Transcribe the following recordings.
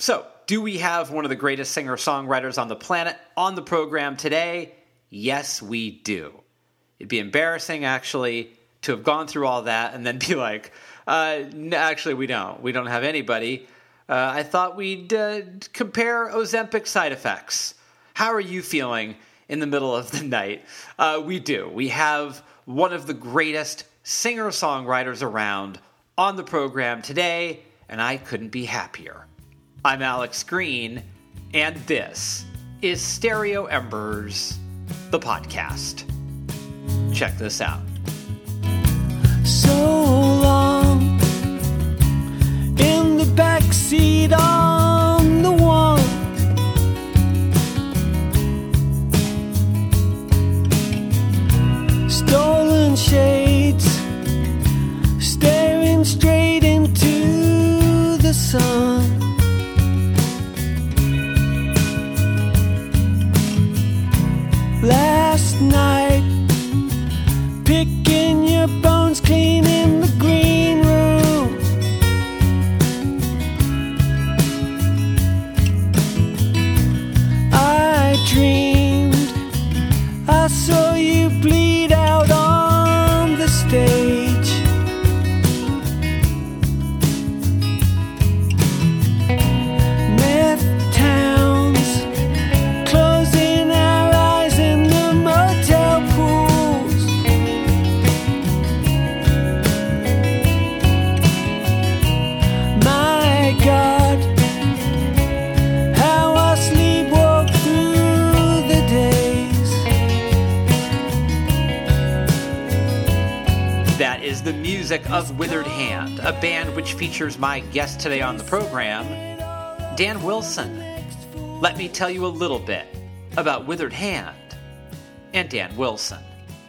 So, do we have one of the greatest singer songwriters on the planet on the program today? Yes, we do. It'd be embarrassing, actually, to have gone through all that and then be like, uh, no, actually, we don't. We don't have anybody. Uh, I thought we'd uh, compare Ozempic side effects. How are you feeling in the middle of the night? Uh, we do. We have one of the greatest singer songwriters around on the program today, and I couldn't be happier. I'm Alex Green, and this is Stereo Embers, the podcast. Check this out. So long in the backseat on the wall. Stolen shades staring straight into the sun. Bones music of Withered Hand, a band which features my guest today on the program, Dan Willson. Let me tell you a little bit about Withered Hand and Dan Willson.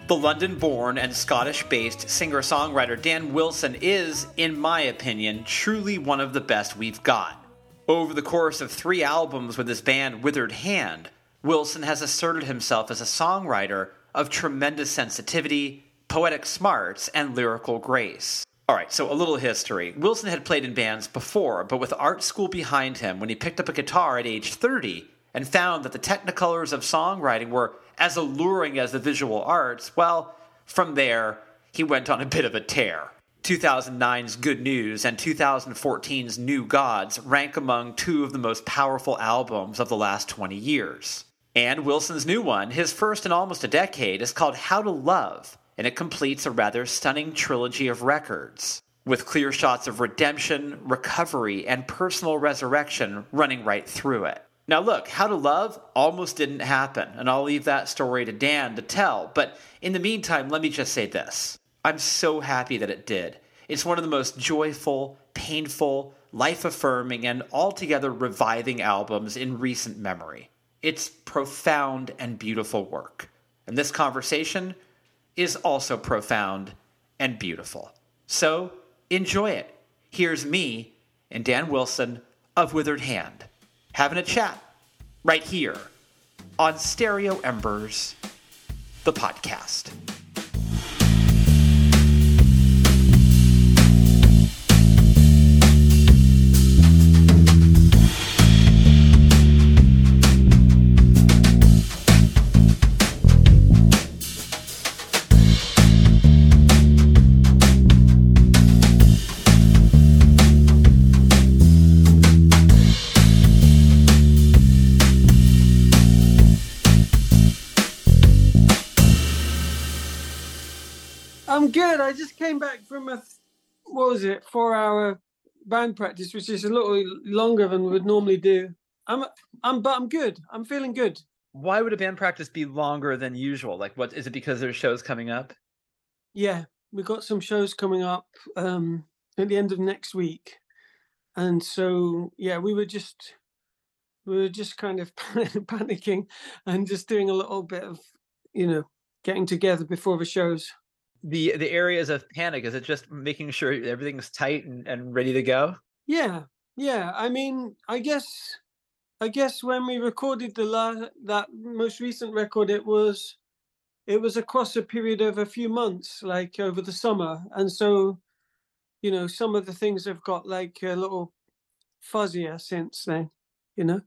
The London born and Scottish based singer songwriter Dan Willson is, in my opinion, truly one of the best we've got. Over the course of three albums with his band Withered Hand, Willson has asserted himself as a songwriter of tremendous sensitivity, poetic smarts, and lyrical grace. Alright, so a little history. Willson had played in bands before, but with art school behind him when he picked up a guitar at age 30 and found that the technicolors of songwriting were as alluring as the visual arts, well, from there, he went on a bit of a tear. 2009's Good News and 2014's New Gods rank among two of the most powerful albums of the last 20 years. And Willson's new one, his first in almost a decade, is called How to Love, and it completes a rather stunning trilogy of records, with clear shots of redemption, recovery, and personal resurrection running right through it. Now, look, How to Love almost didn't happen, and I'll leave that story to Dan to tell, but in the meantime, let me just say this. I'm so happy that it did. It's one of the most joyful, painful, life affirming, and altogether reviving albums in recent memory. It's profound and beautiful work. And this conversation is also profound and beautiful. So enjoy it. Here's me and Dan Willson of Withered Hand having a chat right here on Stereo Embers, the podcast. Came back from a what was it, four hour band practice, which is a little longer than we would normally do. I'm I'm but I'm good. I'm feeling good. Why would a band practice be longer than usual? Like, what is it because there's shows coming up? Yeah, we've got some shows coming up um at the end of next week. And so yeah, we were just we were just kind of panicking and just doing a little bit of, you know, getting together before the shows. The the areas of panic is it just making sure everything's tight and, and ready to go? Yeah, yeah. I mean, I guess, I guess when we recorded the la- that most recent record, it was, it was across a period of a few months, like over the summer, and so, you know, some of the things have got like a little fuzzier since then, you know.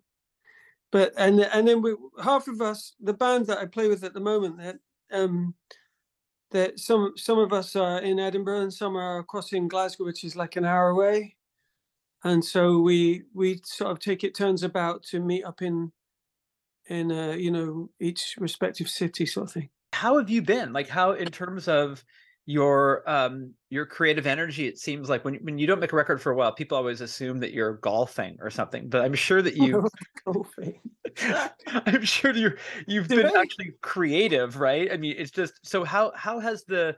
But and and then we half of us, the band that I play with at the moment, that um, that some some of us are in Edinburgh and some are across in Glasgow, which is like an hour away. And so we we sort of take it turns about to meet up in in uh, you know each respective city sort of thing. How have you been? Like how in terms of your um your creative energy it seems like when when you don't make a record for a while people always assume that you're golfing or something but i'm sure that you golfing. I'm sure you're you've been I? actually creative right? I mean it's just so how how has the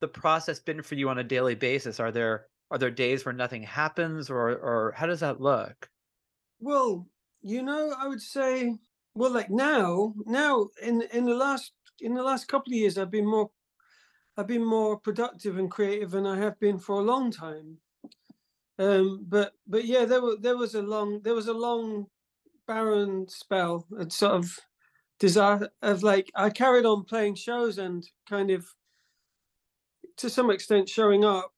the process been for you on a daily basis? Are there are there days where nothing happens or or how does that look? Well, you know, I would say, well, like now, now in in the last in the last couple of years, I've been more, I've been more productive and creative than I have been for a long time. Um, but but yeah, there was there was a long there was a long barren spell, a sort of desire of like I carried on playing shows and kind of to some extent showing up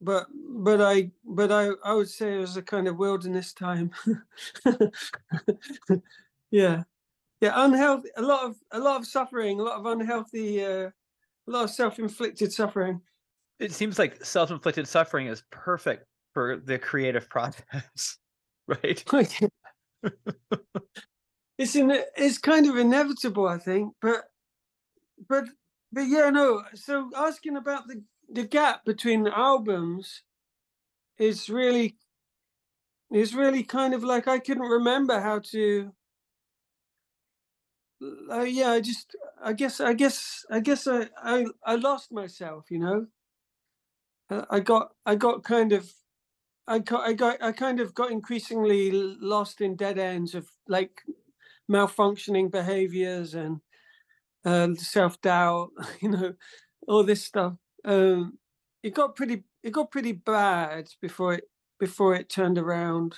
but but I but I I would say it was a kind of wilderness time. yeah, yeah, unhealthy. A lot of a lot of suffering, a lot of unhealthy, uh, a lot of self-inflicted suffering. it seems like self-inflicted suffering is perfect for the creative process right it's in it's kind of inevitable, I think. But but but yeah, no. So asking about the the gap between the albums is really is really kind of like I couldn't remember how to. Uh, yeah, I just I guess I guess I guess I I, I lost myself, you know. Uh, I got I got kind of I got I got I kind of got increasingly lost in dead ends of like malfunctioning behaviors and uh, self doubt, you know, all this stuff. Um, it got pretty it got pretty bad before it before it turned around.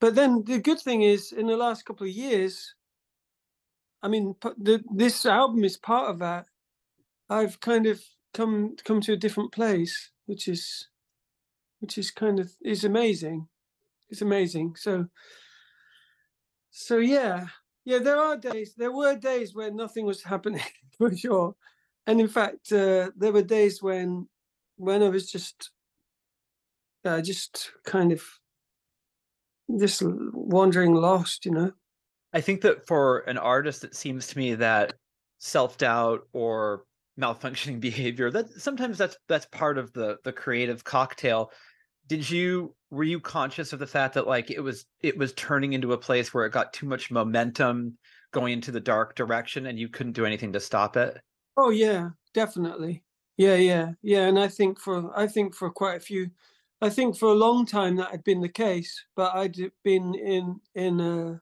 But then the good thing is, in the last couple of years, I mean, the, this album is part of that. I've kind of come come to a different place, which is which is kind of is amazing. It's amazing. So so yeah, yeah. There are days. There were days where nothing was happening for sure, and in fact, uh, there were days when when I was just uh, just kind of just wandering lost, you know. I think that for an artist, it seems to me that self-doubt or malfunctioning behavior that sometimes that's that's part of the the creative cocktail. Did you were you conscious of the fact that like it was it was turning into a place where it got too much momentum going into the dark direction and you couldn't do anything to stop it? Oh yeah, definitely. Yeah, yeah, yeah. And I think for I think for quite a few, I think for a long time that had been the case. But I'd been in in uh,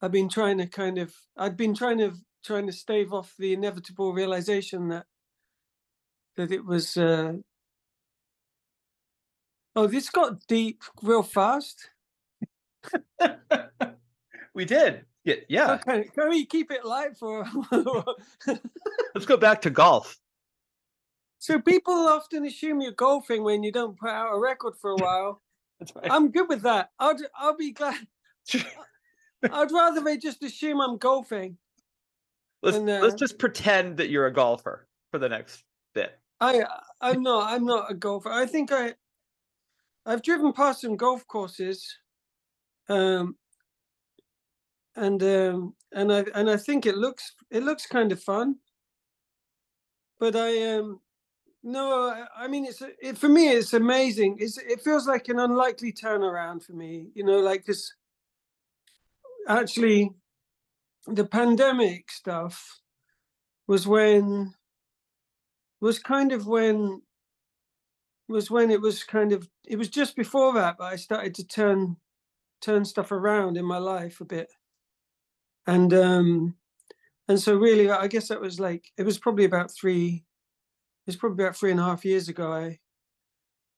I've been trying to kind of I'd been trying to trying to stave off the inevitable realization that that it was. Uh, oh, this got deep real fast. we did. Yeah, yeah. Okay, can we keep it light for? Let's go back to golf. so people often assume you're golfing when you don't put out a record for a while. That's right. I'm good with that. I'll I'll be glad. I'd rather they just assume I'm golfing. let's and, let's uh, just pretend that you're a golfer for the next bit. I I'm not I'm not a golfer. I think I I've driven past some golf courses, um, and um, and I and I think it looks it looks kind of fun. But I um no I, I mean it's a- it for me it's amazing. It's it feels like an unlikely turnaround for me. You know, like this. Actually, the pandemic stuff was when was kind of when was when it was kind of it was just before that but i started to turn turn stuff around in my life a bit. And um and so really i guess that was like it was probably about three it's probably about three and a half years ago i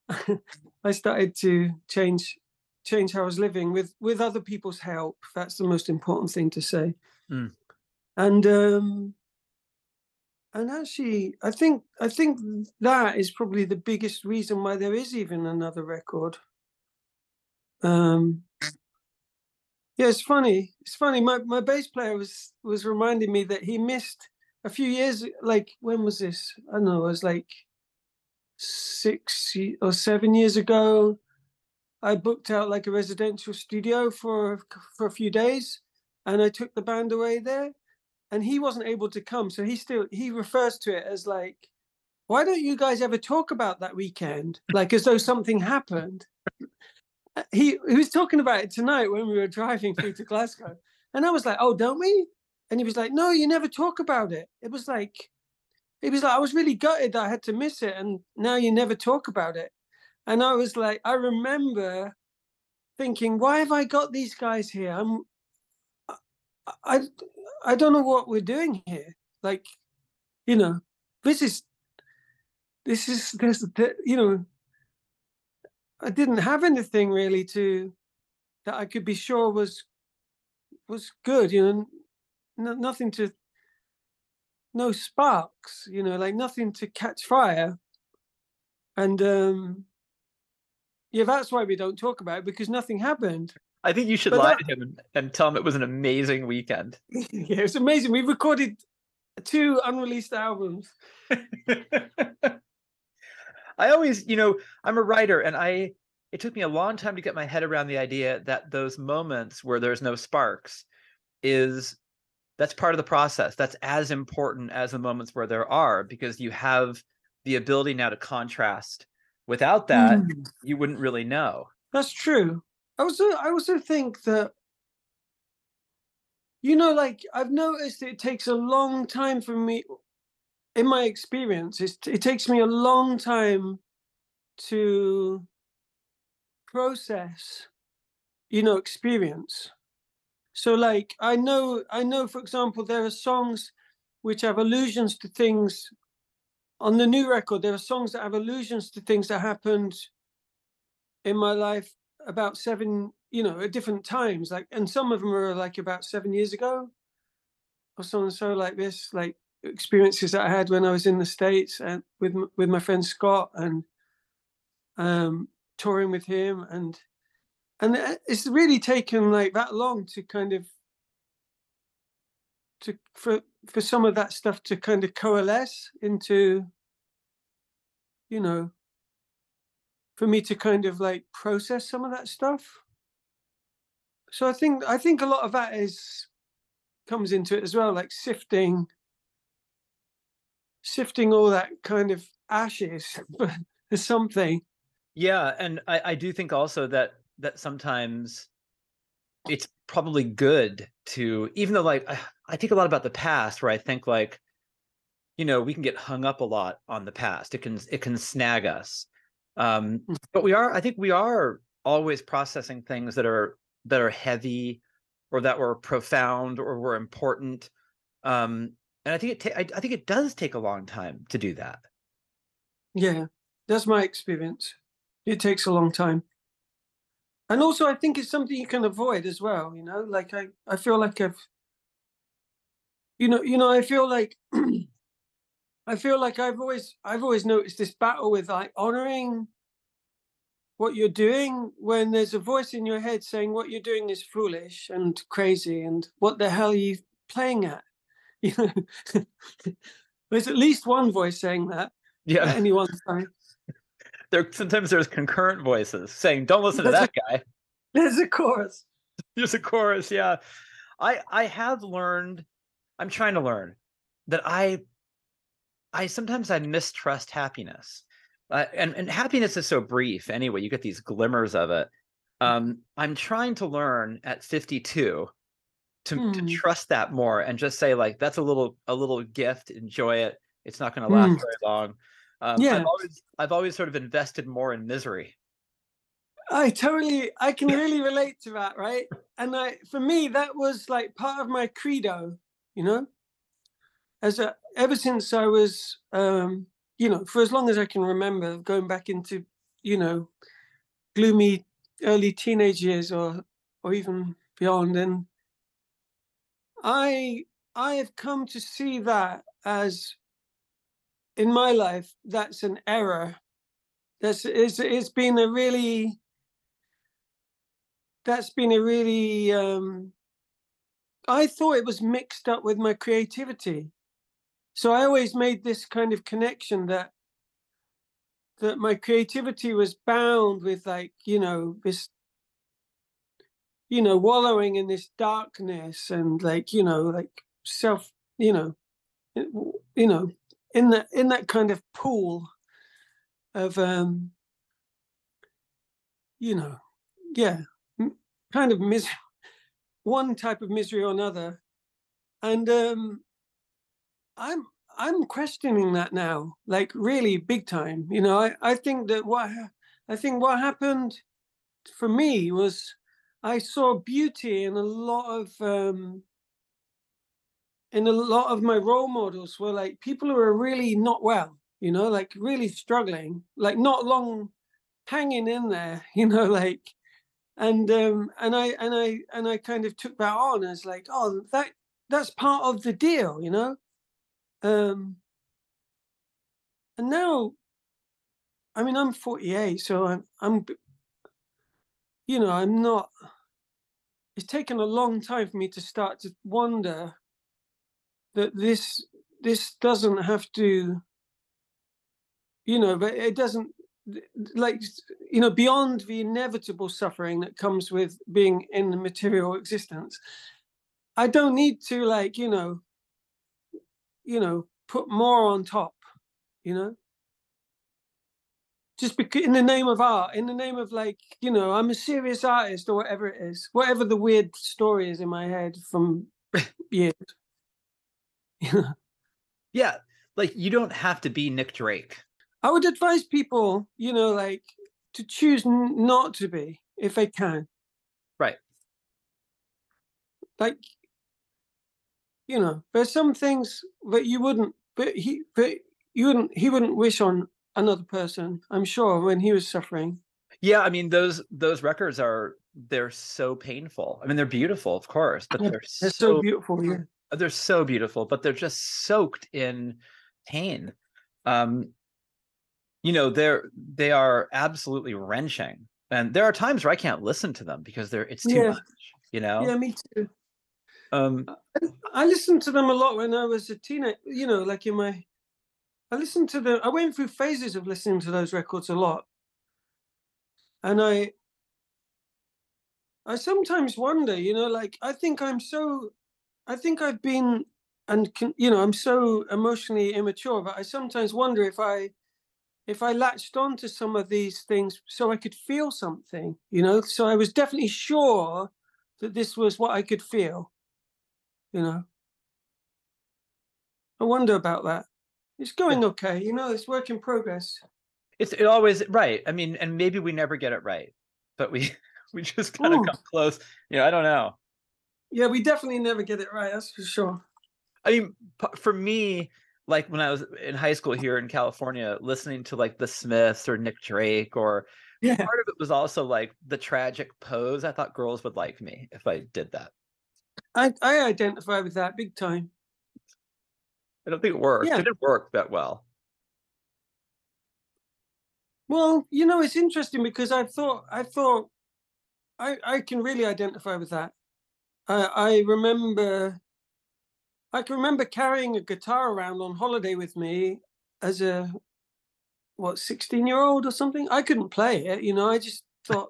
i started to change change how i was living with with other people's help that's the most important thing to say Mm. and um and actually i think i think that is probably the biggest reason why there is even another record Um, yeah, it's funny. It's funny. My my bass player was was reminding me that he missed a few years. Like when was this? I don't know. It was like six or seven years ago. I booked out like a residential studio for for a few days, and I took the band away there, and he wasn't able to come. So he still he refers to it as like, why don't you guys ever talk about that weekend, like as though something happened? Uh, he he was talking about it tonight when we were driving through to Glasgow, and I was like, oh, don't we? And he was like, no, you never talk about it. It was like, it was like I was really gutted that I had to miss it, and now you never talk about it. And I was like, I remember thinking, why have I got these guys here? I'm, I, I don't know what we're doing here. Like, you know, this is, this is, this, you know, I didn't have anything really to, that I could be sure was, was good, you know, no, nothing to, no sparks, you know, like nothing to catch fire. And, um, yeah, that's why we don't talk about it because nothing happened. I think you should but lie that... to him and tell him it was an amazing weekend. yeah, it's amazing. We recorded two unreleased albums. I always, you know, I'm a writer and I it took me a long time to get my head around the idea that those moments where there's no sparks is that's part of the process. That's as important as the moments where there are because you have the ability now to contrast Without that, mm. you wouldn't really know. That's true. I also I also think that you know, like I've noticed it takes a long time for me in my experience, it takes me a long time to process, you know, experience. So like I know I know for example there are songs which have allusions to things on the new record, there are songs that have allusions to things that happened in my life about seven, you know, at different times. Like, and some of them are like about seven years ago, or so and so like this, like experiences that I had when I was in the states and with with my friend Scott and um, touring with him, and and it's really taken like that long to kind of to for for some of that stuff to kind of coalesce into you know for me to kind of like process some of that stuff. So i think i think a lot of that is comes into it as well like sifting sifting all that kind of ashes for something. Yeah and I, I do think also that that sometimes it's probably good to even though like I think a lot about the past where I think like you know we can get hung up a lot on the past. It can it can snag us. Um mm. but we are I think we are always processing things that are that are heavy or that were profound or were important. Um and I think it ta- I, I think it does take a long time to do that. Yeah that's my experience. It takes a long time and also i think it's something you can avoid as well you know like i i feel like i've you know you know i feel like i feel like i've always i've always noticed this battle with like honoring what you're doing when there's a voice in your head saying what you're doing is foolish and crazy and what the hell are you playing at? You know? There's at least one voice saying that. Yeah. At any one time there sometimes there's concurrent voices saying, "Don't listen to that guy." There's a chorus. There's a chorus. Yeah, I I have learned. I'm trying to learn that I I sometimes I mistrust happiness, uh, and and happiness is so brief anyway. You get these glimmers of it. Um, I'm trying to learn at 52 to, hmm. to trust that more and just say like that's a little a little gift. Enjoy it. It's not going to last hmm. very long. Um, yeah. I've always I've always sort of invested more in misery. I totally I can really relate to that, right? And I for me that was like part of my credo, you know. As a, ever since I was um, you know, for as long as I can remember going back into, you know, gloomy early teenage years or or even beyond and I I have come to see that as in my life, that's an error. That's it's, it's been a really that's been a really um i thought it was mixed up with my creativity so i always made this kind of connection that that my creativity was bound with like you know this you know wallowing in this darkness and like you know like self you know you know in that in that kind of pool of um you know yeah kind of misery one type of misery or another. And um i'm i'm questioning that now like really big time. You know i i think that what i think what happened for me was i saw beauty in a lot of um and a lot of my role models were like people who are really not well you know like really struggling like not long hanging in there you know like and um and i and i and i kind of took that on as like oh that that's part of the deal you know? Um and now i mean i'm 48 so i'm i'm you know i'm not it's taken a long time for me to start to wonder that this this doesn't have to you know but it doesn't like you know beyond the inevitable suffering that comes with being in the material existence i don't need to like you know you know put more on top you know? Just because in the name of art in the name of like you know i'm a serious artist or whatever it is whatever the weird story is in my head from years yeah, like you don't have to be Nick Drake. I would advise people, you know, like to choose n- not to be if they can. Right. Like, you know, there's some things that you wouldn't, but he, but you wouldn't, he wouldn't wish on another person. I'm sure when he was suffering. Yeah, I mean those those records are they're so painful. I mean they're beautiful, of course, but they're, they're so, so beautiful. Yeah. They're so beautiful, but they're just soaked in pain. Um, you know, they're they are absolutely wrenching, and there are times where I can't listen to them because they're it's too Yeah. much. You know, Yeah, me too. um, I listened to them a lot when I was a teenager, you know, like in my I listened to the I went through phases of listening to those records a lot. And I I sometimes wonder, you know, like I think I'm so I think I've been and can, you know, I'm so emotionally immature, but I sometimes wonder if I if I latched onto some of these things so I could feel something, you know, so I was definitely sure that this was what I could feel, you know. I wonder about that. It's going okay, you know, it's work in progress. it's it always right. I mean, and maybe we never get it right, but we we just kind of come close. You know, I don't know. Yeah, we definitely never get it right, that's for sure. I mean, for me, like when I was in high school here in California, listening to like the Smiths or Nick Drake, or Yeah. part of it was also like the tragic pose. I thought girls would like me if I did that. I, I identify with that big time. I don't think it worked. Yeah. It didn't work that well. Well, you know, it's interesting because I thought I thought I I can really identify with that. I I remember I can remember carrying a guitar around on holiday with me as a what 16 year old or something. I couldn't play it, you know. I just thought,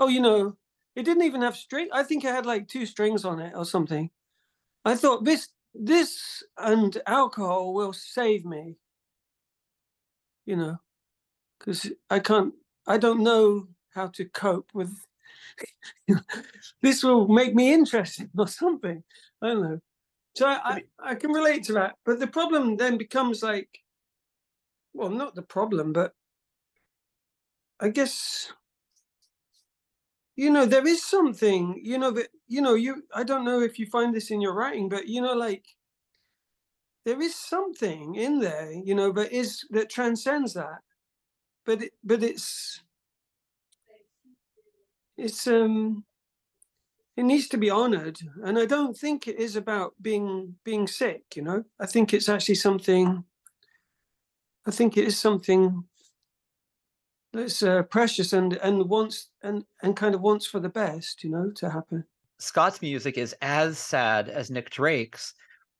oh, you know, it didn't even have string. I think it had like two strings on it or something. I thought this this and alcohol will save me. You know, because I can't. I don't know how to cope with. this will make me interesting or something. I don't know. So I, I, I can relate to that. But the problem then becomes like, well, not the problem, but I guess, you know, there is something, you know, that, you know, you, I don't know if you find this in your writing, but, you know, like, there is something in there, you know, but is that transcends that. But it, but it's, it's, um, it needs to be honored and i don't think it is about being being sick you know i think it's actually something i think it is something that's uh, precious and and wants and and kind of wants for the best, you know, to happen. Scott's music is as sad as Nick Drake's,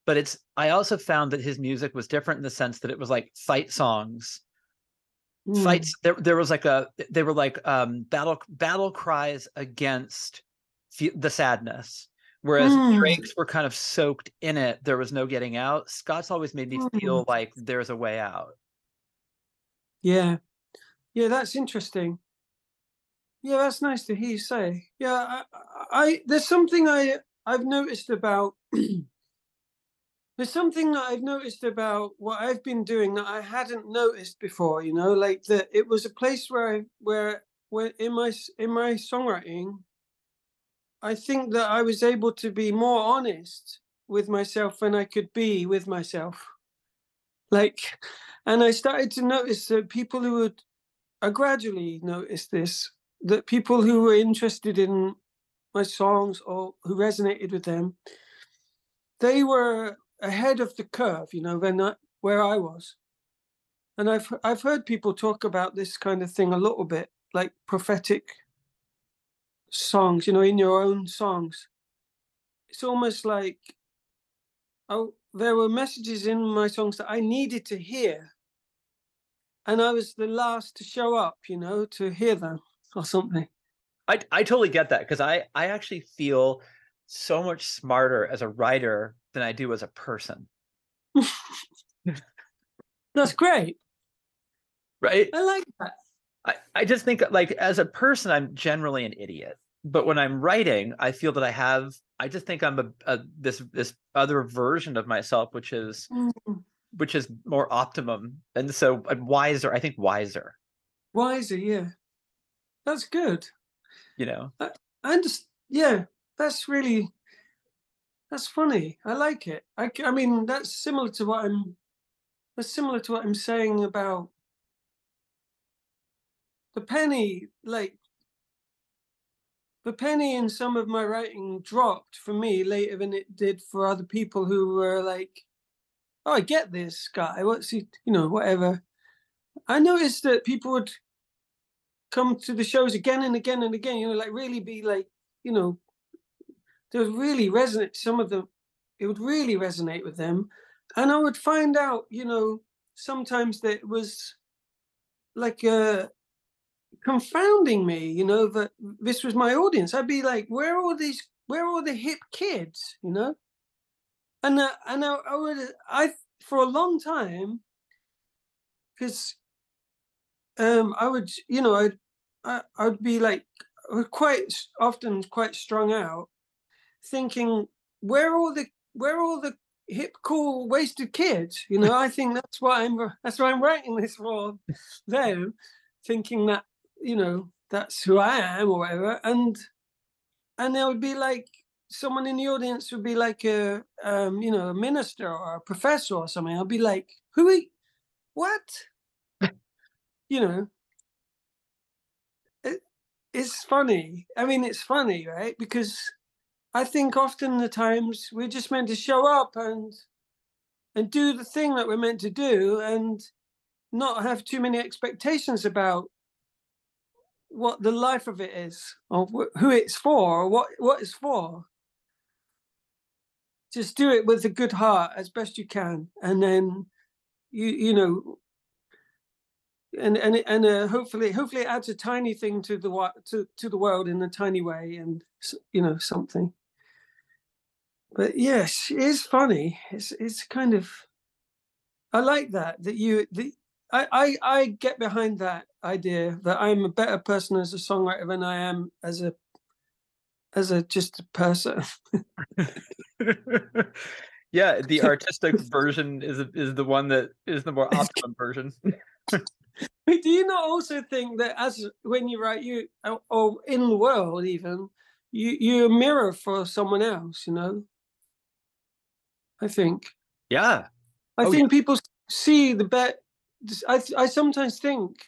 but it's I also found that his music was different in the sense that it was like fight songs. Mm. Fights there there was like a they were like um battle battle cries against the sadness. Whereas Mm. Drake's were kind of soaked in it, there was no getting out. Scott's always made me feel like there's a way out. Yeah, yeah, that's interesting. Yeah, that's nice to hear you say. Yeah, I, I there's something I I've noticed about. there's something that I've noticed about what I've been doing that I hadn't noticed before. You know, like that it was a place where I where where in my in my songwriting, I think that I was able to be more honest with myself than I could be with myself. Like, and I started to notice that people who would, I gradually noticed this, that people who were interested in my songs or who resonated with them, they were ahead of the curve, you know, than I, where I was. And I've I've heard people talk about this kind of thing a little bit, like prophetic songs, you know, in your own songs. It's almost like oh, there were messages in my songs that I needed to hear. And I was the last to show up, you know, to hear them or something. I I totally get that because I I actually feel so much smarter as a writer than I do as a person. That's great. Right? I like that. I, I just think like as a person I'm generally an idiot. But when I'm writing, I feel that I have I just think I'm a, a this this other version of myself which is Mm, which is more optimum and so I'm wiser, I think wiser, Wiser, yeah. That's good. you know. I just, yeah, that's really, that's funny. I like it. I mean, that's similar to what I'm, that's similar to what I'm saying about the penny, like, the penny in some of my writing dropped for me later than it did for other people who were like, oh, I get this guy. What's he, you know, whatever. I noticed that people would come to the shows again and again and again, you know, like really be like, you know, they would really resonate. Some of them, it would really resonate with them. And I would find out, you know, sometimes that it was like uh, confounding me, you know, that this was my audience. I'd be like, where are all these, where are all the hip kids, you know? And uh, and I, I would, I for a long time, because um, I would, you know, I'd, I, I'd be like I was quite often quite strung out, thinking, where are all the, where are all the hip, cool, wasted kids? You know, I think that's why I'm, that's why I'm writing this for them, thinking that, you know, that's who I am or whatever. And, and there would be like someone in the audience would be like a, um, you know, a minister or a professor or something. I'd be like, who, are what? you know, it, it's funny. I mean, it's funny, right? Because I think often the times we're just meant to show up and and do the thing that we're meant to do and not have too many expectations about what the life of it is or wh- who it's for or what what it's for. Just do it with a good heart as best you can and then you you know and and and uh, hopefully hopefully it adds a tiny thing to the to to the world in a tiny way and you know something but yes it is funny it's it's kind of i like that that you the I, I i get behind that idea that i'm a better person as a songwriter than i am as a as a just a person yeah, the artistic version is is the one that is the more optimum version. But do you not also think that as when you write you or- or in the world even you you're a mirror for someone else, you know? I think. yeah. I Oh, think people see the bet. I I sometimes think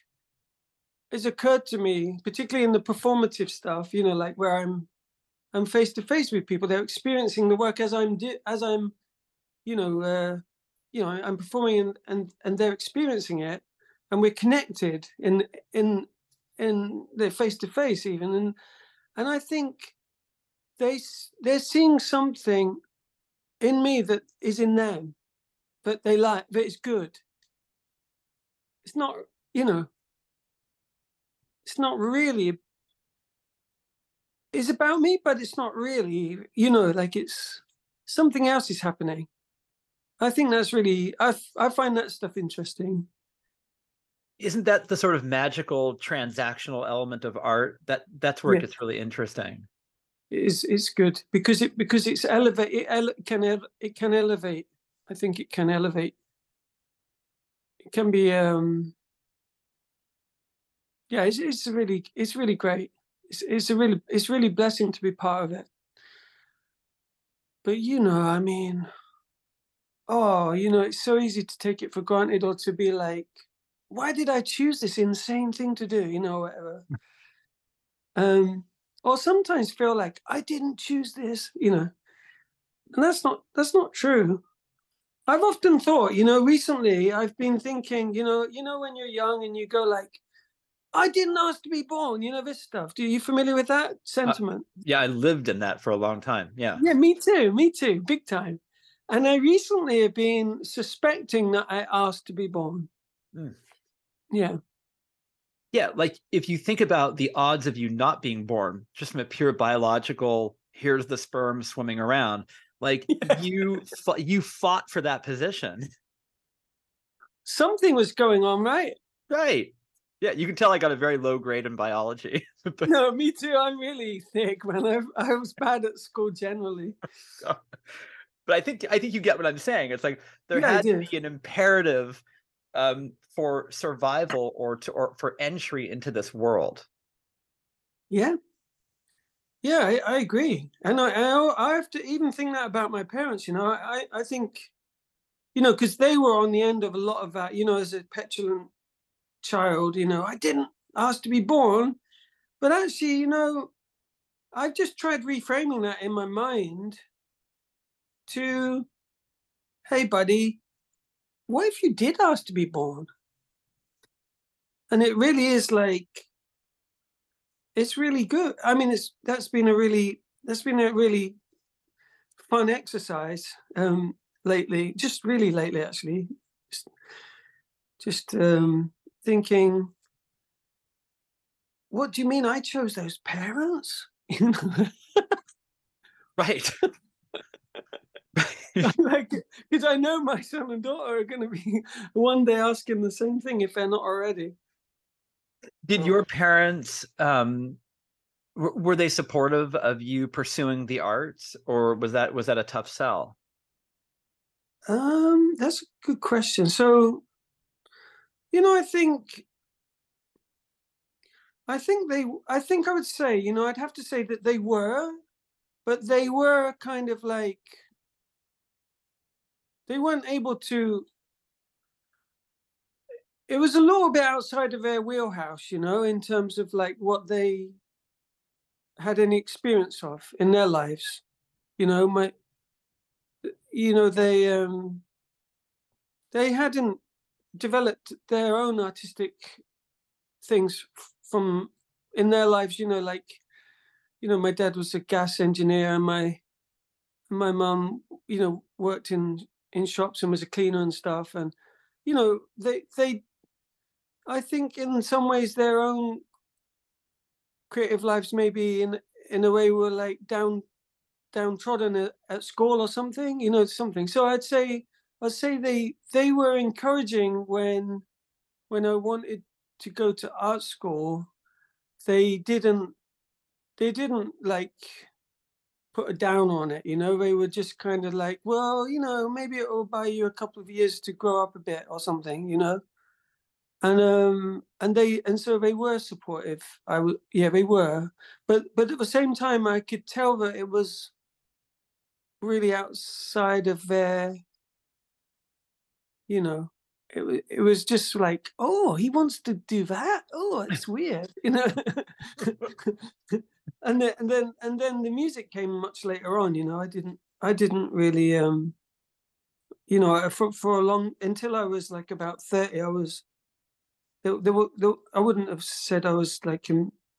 it's occurred to me, particularly in the performative stuff, you know, like where I'm I'm face to face with people. They're experiencing the work as I'm di- as I'm, you know, uh, you know, I'm performing and and and they're experiencing it, and we're connected in in in they're face to face even and and I think they they're seeing something in me that is in them that they like that is good. It's not you know it's not really it's about me but it's not really you know like it's something else is happening i think that's really i i find that stuff interesting isn't that the sort of magical transactional element of art that that's where Yeah. it gets really interesting it's it's good because it because it's elevate it ele- can ele- it can elevate. I think it can elevate. It can be um yeah it's it's really it's really great. It's it's a really it's really blessing to be part of it. But you know i mean oh you know it's so easy to take it for granted or to be like why did i choose this insane thing to do? You know whatever. Um or sometimes feel like i didn't choose this you know and that's not that's not true i've often thought you know recently i've been thinking you know you know when you're young and you go like i didn't ask to be born you know this stuff do you familiar with that sentiment yeah i lived in that for a long time yeah yeah, me too, me too, big time. And I recently have been suspecting that I asked to be born. Mm. Yeah, yeah like if you think about the odds of you not being born just from a pure biological here's the sperm swimming around like Yeah. you you fought for that position something was going on, right? right yeah you can tell i got a very low grade in biology but No, me too. I'm really thick, man. I, I was bad at school generally. but I think I think you get what I'm saying. It's like there Yeah, had to be an imperative um, for survival or to or for entry into this world. Yeah. Yeah, I, I agree. And I, I I have to even think that about my parents, you know. I, I think, you know, because they were on the end of a lot of that, you know, as a petulant child, you know, I didn't ask to be born. But actually, you know, I've just tried reframing that in my mind to, hey, buddy, what if you did ask to be born? And it really is like, it's really good. I mean, it's that's been a really that's been a really fun exercise um, lately. Just really lately, actually. Just, just um, thinking, what do you mean I chose those parents? Right. like because I know my son and daughter are going to be one day asking the same thing if they're not already. Did Oh. your parents um were they supportive of you pursuing the arts or was that was that a tough sell? Um, that's a good question. So, you know, I think, I think they, I think I would say, you know, I'd have to say that they were, but they were kind of like, they weren't able to. It was a little bit outside of their wheelhouse, you know, in terms of like what they had any experience of in their lives. You know, my, you know, they, um, they hadn't developed their own artistic things from in their lives you know like you know my dad was a gas engineer and my my mum you know worked in in shops and was a cleaner and stuff and you know they they i think in some ways their own creative lives maybe in in a way were like down downtrodden at, at school or something you know something so i'd say I'd say they they were encouraging when when I wanted to go to art school. They didn't they didn't like put a down on it, you know. They were just kind of like, well, you know, maybe it will buy you a couple of years to grow up a bit or something, you know. And um and they and so they were supportive. I would yeah they were, but but at the same time I could tell that it was really outside of their you know it, wa- it was just like oh he wants to do that? Oh it's weird you know? And then and then and then the music came much later on you know? I didn't i didn't really um you know for, for a long until i was like about 30 i was there, there, were, there, I wouldn't have said I was like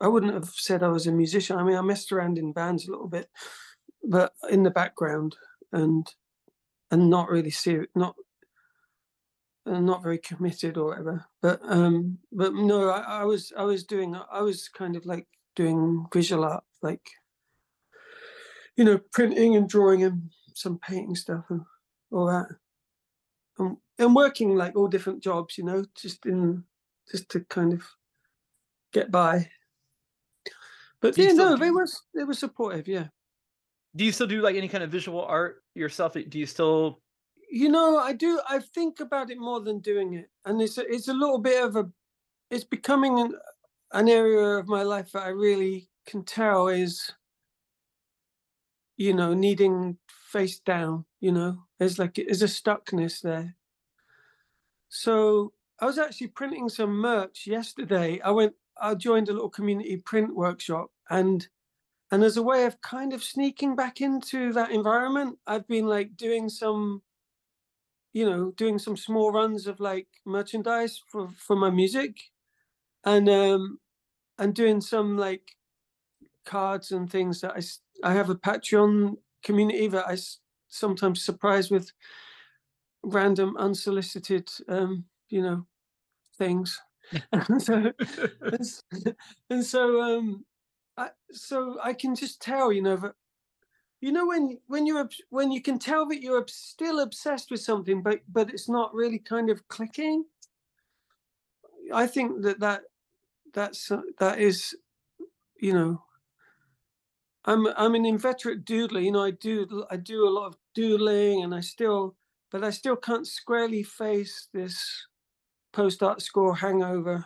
I wouldn't have said I was a musician. I mean, I messed around in bands a little bit, but in the background and and not really serious, not not very committed or whatever. But um, but no, I, I was I was doing I was kind of like doing visual art, like you know, printing and drawing and some painting stuff and all that. And, and working like all different jobs, you know, just in just to kind of get by. But Do yeah, no, do- they was they were supportive. Yeah, Do you still do like any kind of visual art yourself? Do you still? You know, I do. I think about it more than doing it, and it's a, it's a little bit of a. It's becoming an, an area of my life that I really can tell is. You know, needing face down. You know, there's like there's a stuckness there. So I was actually printing some merch yesterday. I went. I joined a little community print workshop, and and as a way of kind of sneaking back into that environment, I've been like doing some you know, doing some small runs of like merchandise for for my music, and um, and doing some like cards and things that I I have a Patreon community that I sometimes surprise with random unsolicited um, you know things, and so and, so um, I, so I can just tell you know that you know when when you're when you can tell that you're still obsessed with something but but it's not really kind of clicking i think that that that's uh, that is you know i'm i'm an inveterate doodler you know i do i do a lot of doodling and i still but i still can't squarely face this post art score hangover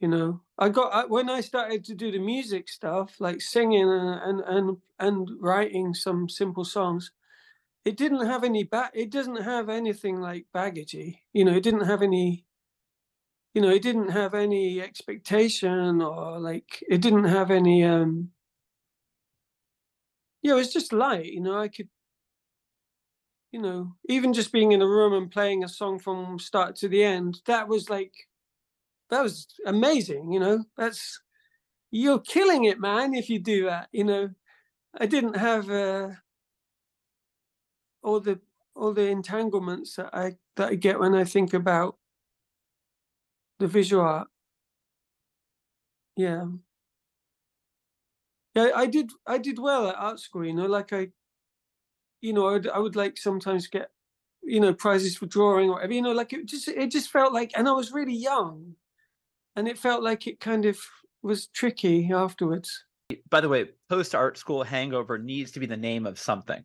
you know i got when i started to do the music stuff like singing and and and, and writing some simple songs it didn't have any it doesn't have anything like baggagey you know it didn't have any you know it didn't have any expectation or like it didn't have any um you know it's just light you know i could you know even just being in a room and playing a song from start to the end that was like that was amazing you know? That's you're killing it man if you do that you know? I didn't have uh all the all the entanglements that i that i get when i think about the visual art. Yeah. Yeah i did i did well at art school you know like i you know I'd, i would like sometimes get you know prizes for drawing or whatever you know like it just it just felt like and i was really young and it felt like it kind of was tricky afterwards By the way, post art school hangover needs to be the name of something.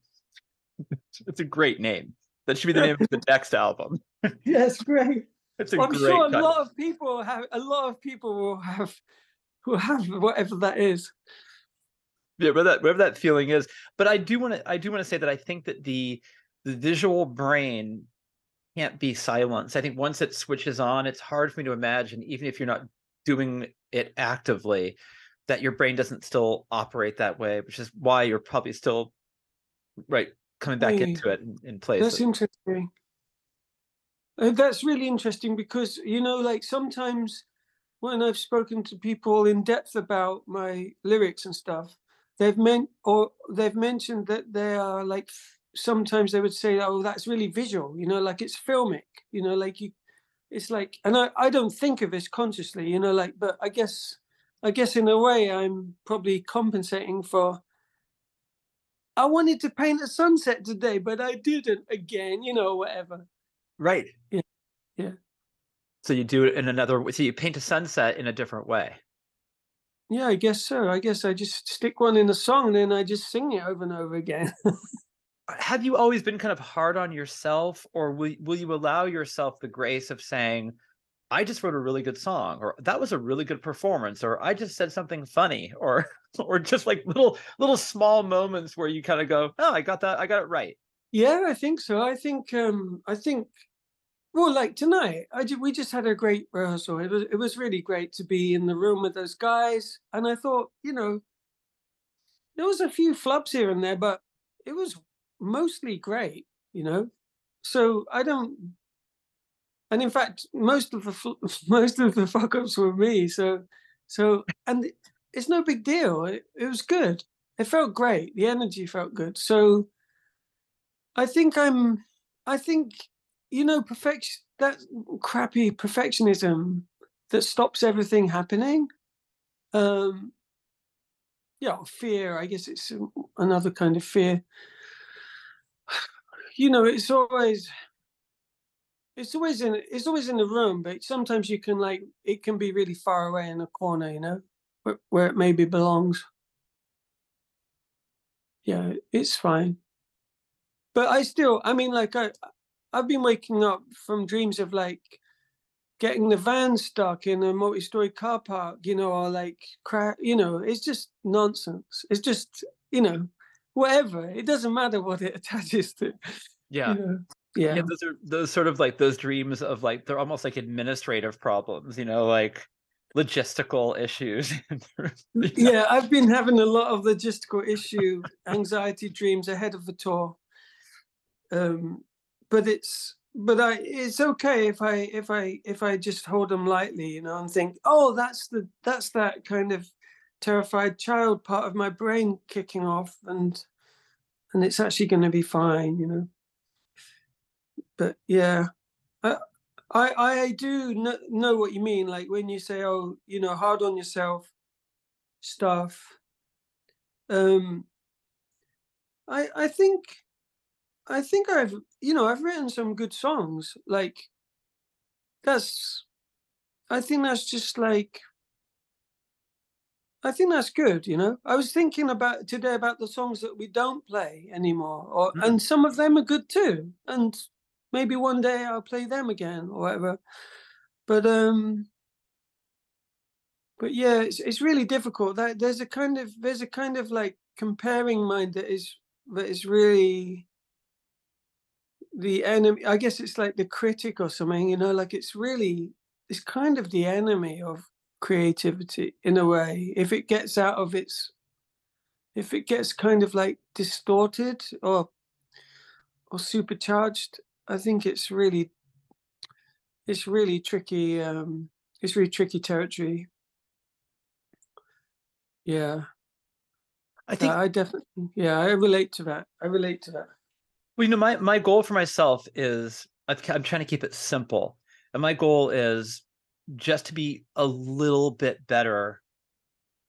it's a great name. That should be the name of the next album. yes great It's a i'm great. sure a title. lot of people have a lot of people will have will have whatever that is yeah, whatever that whatever that feeling is. But I do want to I do want to say that I think that the the visual brain can't be silenced. I think once it switches on, it's hard for me to imagine, even if you're not doing it actively, that your brain doesn't still operate that way, which is why you're probably still right coming back Hey, into it in, in That's interesting. Uh, that's really interesting because you know, like sometimes when I've spoken to people in depth about my lyrics and stuff, they've meant or they've mentioned that they are like sometimes they would say, "Oh, that's really visual," you know, like it's filmic, you know, like you, it's like, and I I don't think of this consciously, you know, like, but I guess I guess in a way I'm probably compensating for. I wanted to paint a sunset today, but I didn't again, you know, whatever. Right. Yeah, yeah. So you do it in another. So you paint a sunset in a different way. Yeah, I guess so. I guess I just stick one in a song and then I just sing it over and over again. have you always been kind of hard on yourself or will, will you allow yourself the grace of saying i just wrote a really good song or that was a really good performance or i just said something funny or or just like little little small moments where you kind of go oh i got that i got it right yeah, I think so. I think um I think well like tonight, I ju- we just had a great rehearsal. It was it was really great to be in the room with those guys and I thought, you know, there was a few flubs here and there, but it was mostly great, you know. So I don't and in fact, most of the most of the fuck ups were me. So, so and it's no big deal. It, it was good. It felt great. The energy felt good. So, I think I'm. I think you know perfection. That crappy perfectionism that stops everything happening. Um, yeah, fear. I guess it's another kind of fear. You know, it's always it's always in it's always in the room, but sometimes you can like it can be really far away in a corner, you know, where, where it maybe belongs. Yeah, it's fine. But I still, I mean, like I, I've been waking up from dreams of like getting the van stuck in a multi-story car park, you know, or like crap, you know, it's just nonsense. It's just, you know, whatever. It doesn't matter what it attaches to. Yeah. You know? Yeah. yeah. Those are those sort of like those dreams of like they're almost like administrative problems, you know, like logistical issues. yeah, I've been having a lot of logistical issue, anxiety dreams ahead of the tour. Um, but it's but I it's okay if I if I if I just hold them lightly, you know, and think, oh, that's the that's that kind of terrified child part of my brain kicking off, and and it's actually going to be fine, you know. But yeah, I I, I do know, know what you mean. Like when you say, oh, you know, hard on yourself, stuff. Um, I I think I think I've you know I've written some good songs. Like that's I think that's just like I think that's good, you know. I was thinking about today about the songs that we don't play anymore, or mm. and some of them are good too. And maybe one day I'll play them again or whatever. But um but yeah, it's it's really difficult. That there's a kind of there's a kind of like comparing mind that is that is really the enemy i guess it's like the critic or something you know like it's really it's kind of the enemy of creativity in a way. If it gets out of its if it gets kind of like distorted or or supercharged i think it's really it's really tricky um it's really tricky territory. Yeah. I think i definitely yeah i relate to that i relate to that. Well, you know, my my goal for myself is I'm trying to keep it simple, and my goal is just to be a little bit better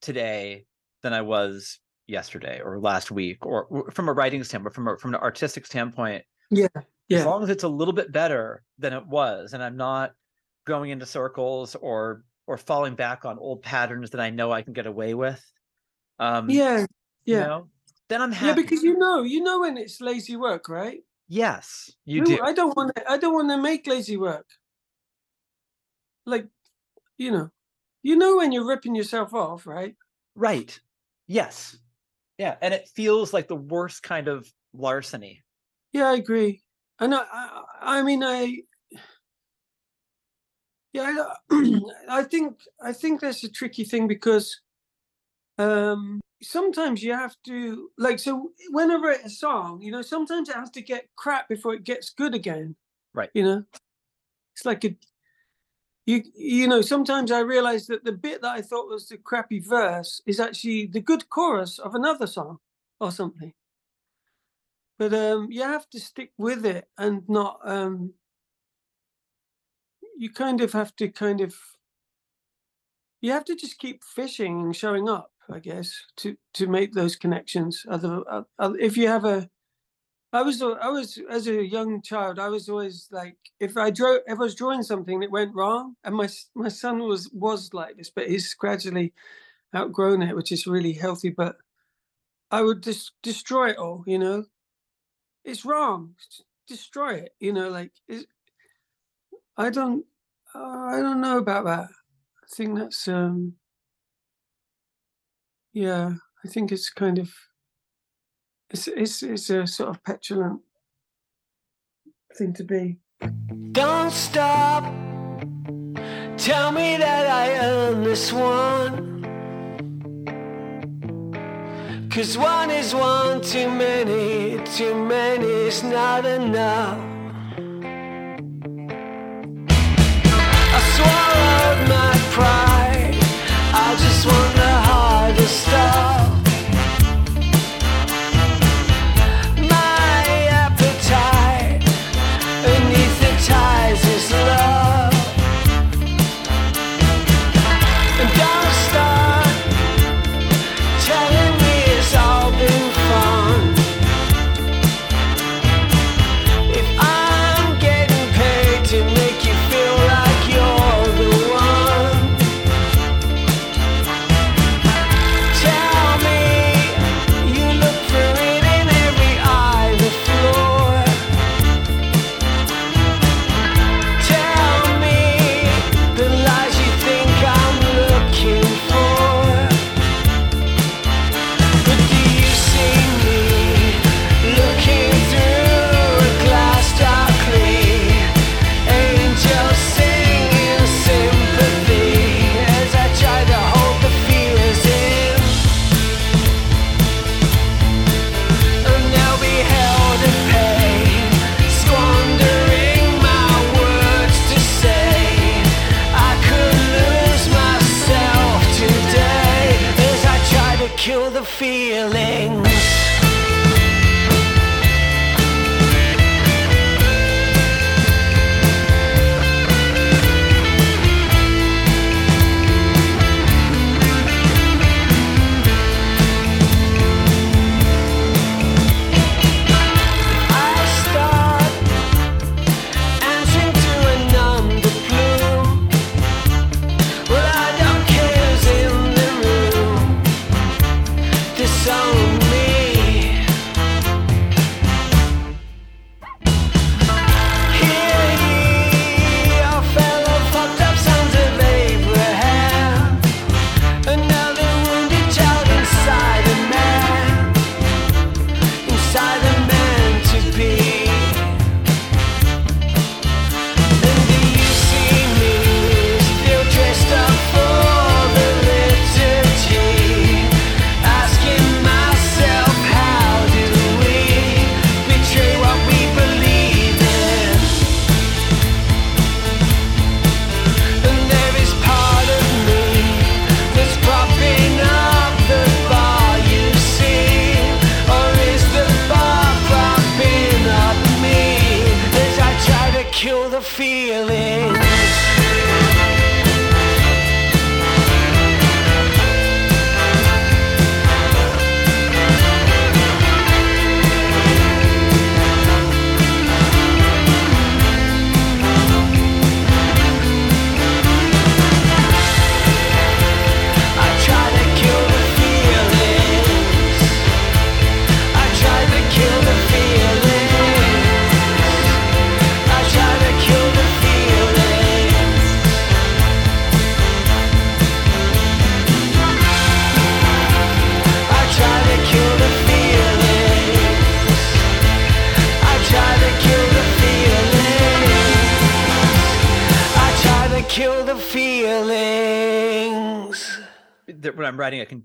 today than I was yesterday or last week, or from a writing standpoint, from a, from an artistic standpoint. Yeah, yeah. As long as it's a little bit better than it was, and I'm not going into circles or or falling back on old patterns that I know I can get away with. Um, yeah, yeah. You know, then I'm happy. Yeah, because you know, you know when it's lazy work, right? Yes, you no, do. I don't want to. I don't want to make lazy work. Like, you know, you know when you're ripping yourself off, right? Right. Yes. Yeah, and it feels like the worst kind of larceny. Yeah, I agree. And I, I, I mean, I, yeah, I, I think, I think that's a tricky thing because, um, sometimes you have to like so when I write a song, you know, sometimes it has to get crap before it gets good again. Right. You know, it's like a you you know sometimes I realize that the bit that I thought was the crappy verse is actually the good chorus of another song or something. But um, you have to stick with it and not um, you kind of have to kind of you have to just keep fishing and showing up I guess, to to make those connections. Other, uh, uh, if you have a, I was I was as a young child, I was always like, if I draw, if I was drawing something that went wrong, and my my son was was like this, but he's gradually outgrown it, which is really healthy. But I would just destroy it all, you know. It's wrong. Destroy it, you know. Like, I don't, uh, I don't know about that. I think that's um yeah, I think it's kind of it's, it's, it's a sort of petulant thing to be. Don't stop. Tell me that I earn this one. Cause one is one too many, too many is not enough. I swallowed my pride, I just want the hardest stuff.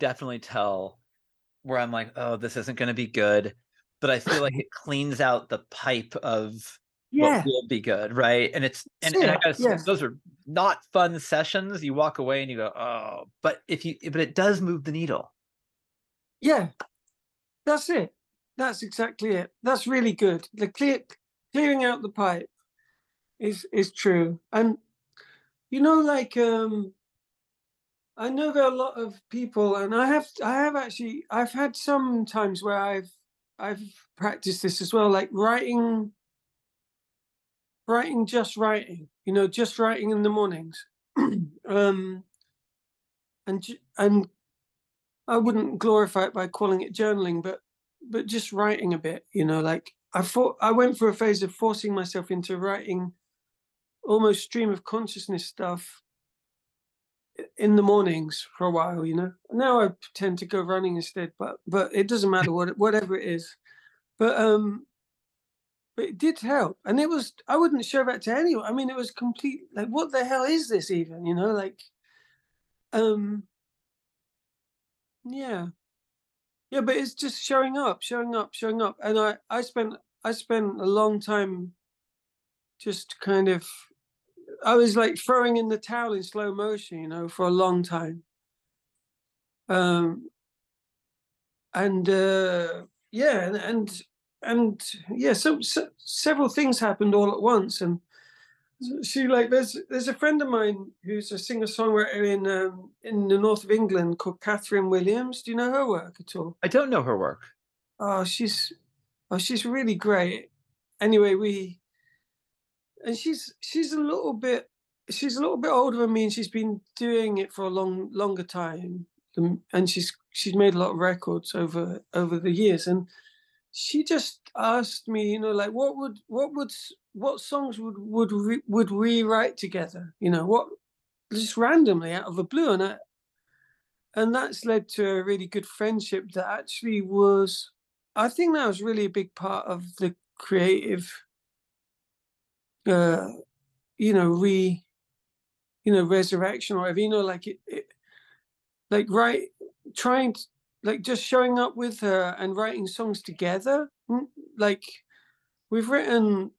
Definitely tell where I'm like, oh, this isn't going to be good. But I feel like it cleans out the pipe of Yeah. what will be good, right? And it's and, That's and I gotta say, yeah. those are not fun sessions. You walk away and you go, oh, but if you but it does move the needle. Yeah, that's it. That's exactly it. That's really good. The clear clearing out the pipe is is true. And you know, like um I know there are a lot of people and I have I have actually I've had some times where I've I've practiced this as well, like writing writing just writing, you know, just writing in the mornings. um and and I wouldn't glorify it by calling it journaling, but but just writing a bit, you know, like I thought I went through a phase of forcing myself into writing almost stream of consciousness stuff in the mornings for a while, you know. Now I tend to go running instead, but but it doesn't matter what whatever it is. But um but it did help. And it was I wouldn't show that to anyone. I mean it was complete like what the hell is this even, you know, like um yeah. Yeah, but it's just showing up, showing up, showing up. And I I spent I spent a long time just kind of I was like throwing in the towel in slow motion, you know, for a long time. um, and uh, yeah, and, and and yeah, so, so several things happened all at once, and she like there's there's a friend of mine who's a singer songwriter in um, in the north of England called Kathryn Williams. Do you know her work at all? I don't know her work. Oh, she's oh she's really great. Anyway, we and she's she's a little bit she's a little bit older than me, and she's been doing it for a long longer time, and she's she's made a lot of records over over the years, and she just asked me, you know, like what would what would what songs would would would we write together? You know, what just randomly out of the blue, and I, and that's led to a really good friendship that actually was, I think that was really a big part of the creative, uh, you know, re, you know, resurrection or whatever. You know, like it, it like right, trying to like just showing up with her and writing songs together. Like we've written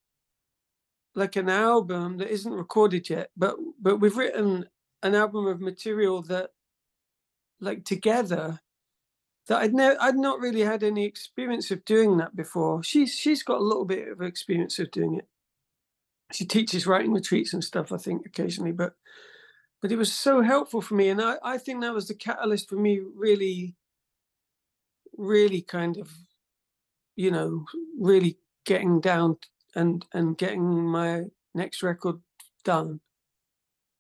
like an album that isn't recorded yet, but but we've written an album of material that like together that I'd never I'd not really had any experience of doing that before. She's she's got a little bit of experience of doing it. She teaches writing retreats and stuff, I think, occasionally, but but it was so helpful for me. And I, I think that was the catalyst for me really, really kind of, you know, really getting down and and getting my next record done.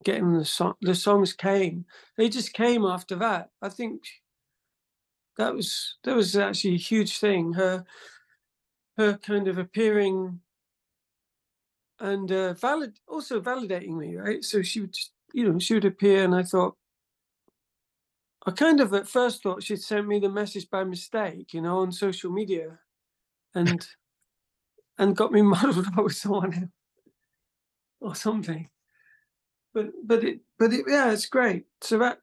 Getting the song the songs came. They just came after that. I think that was that was actually a huge thing. Her her kind of appearing and uh, valid also validating me, right? So she would, just, you know, she would appear, and I thought, I kind of at first thought she'd sent me the message by mistake, you know, on social media, and and got me muddled up with someone else or something. But but it but it yeah, it's great. So that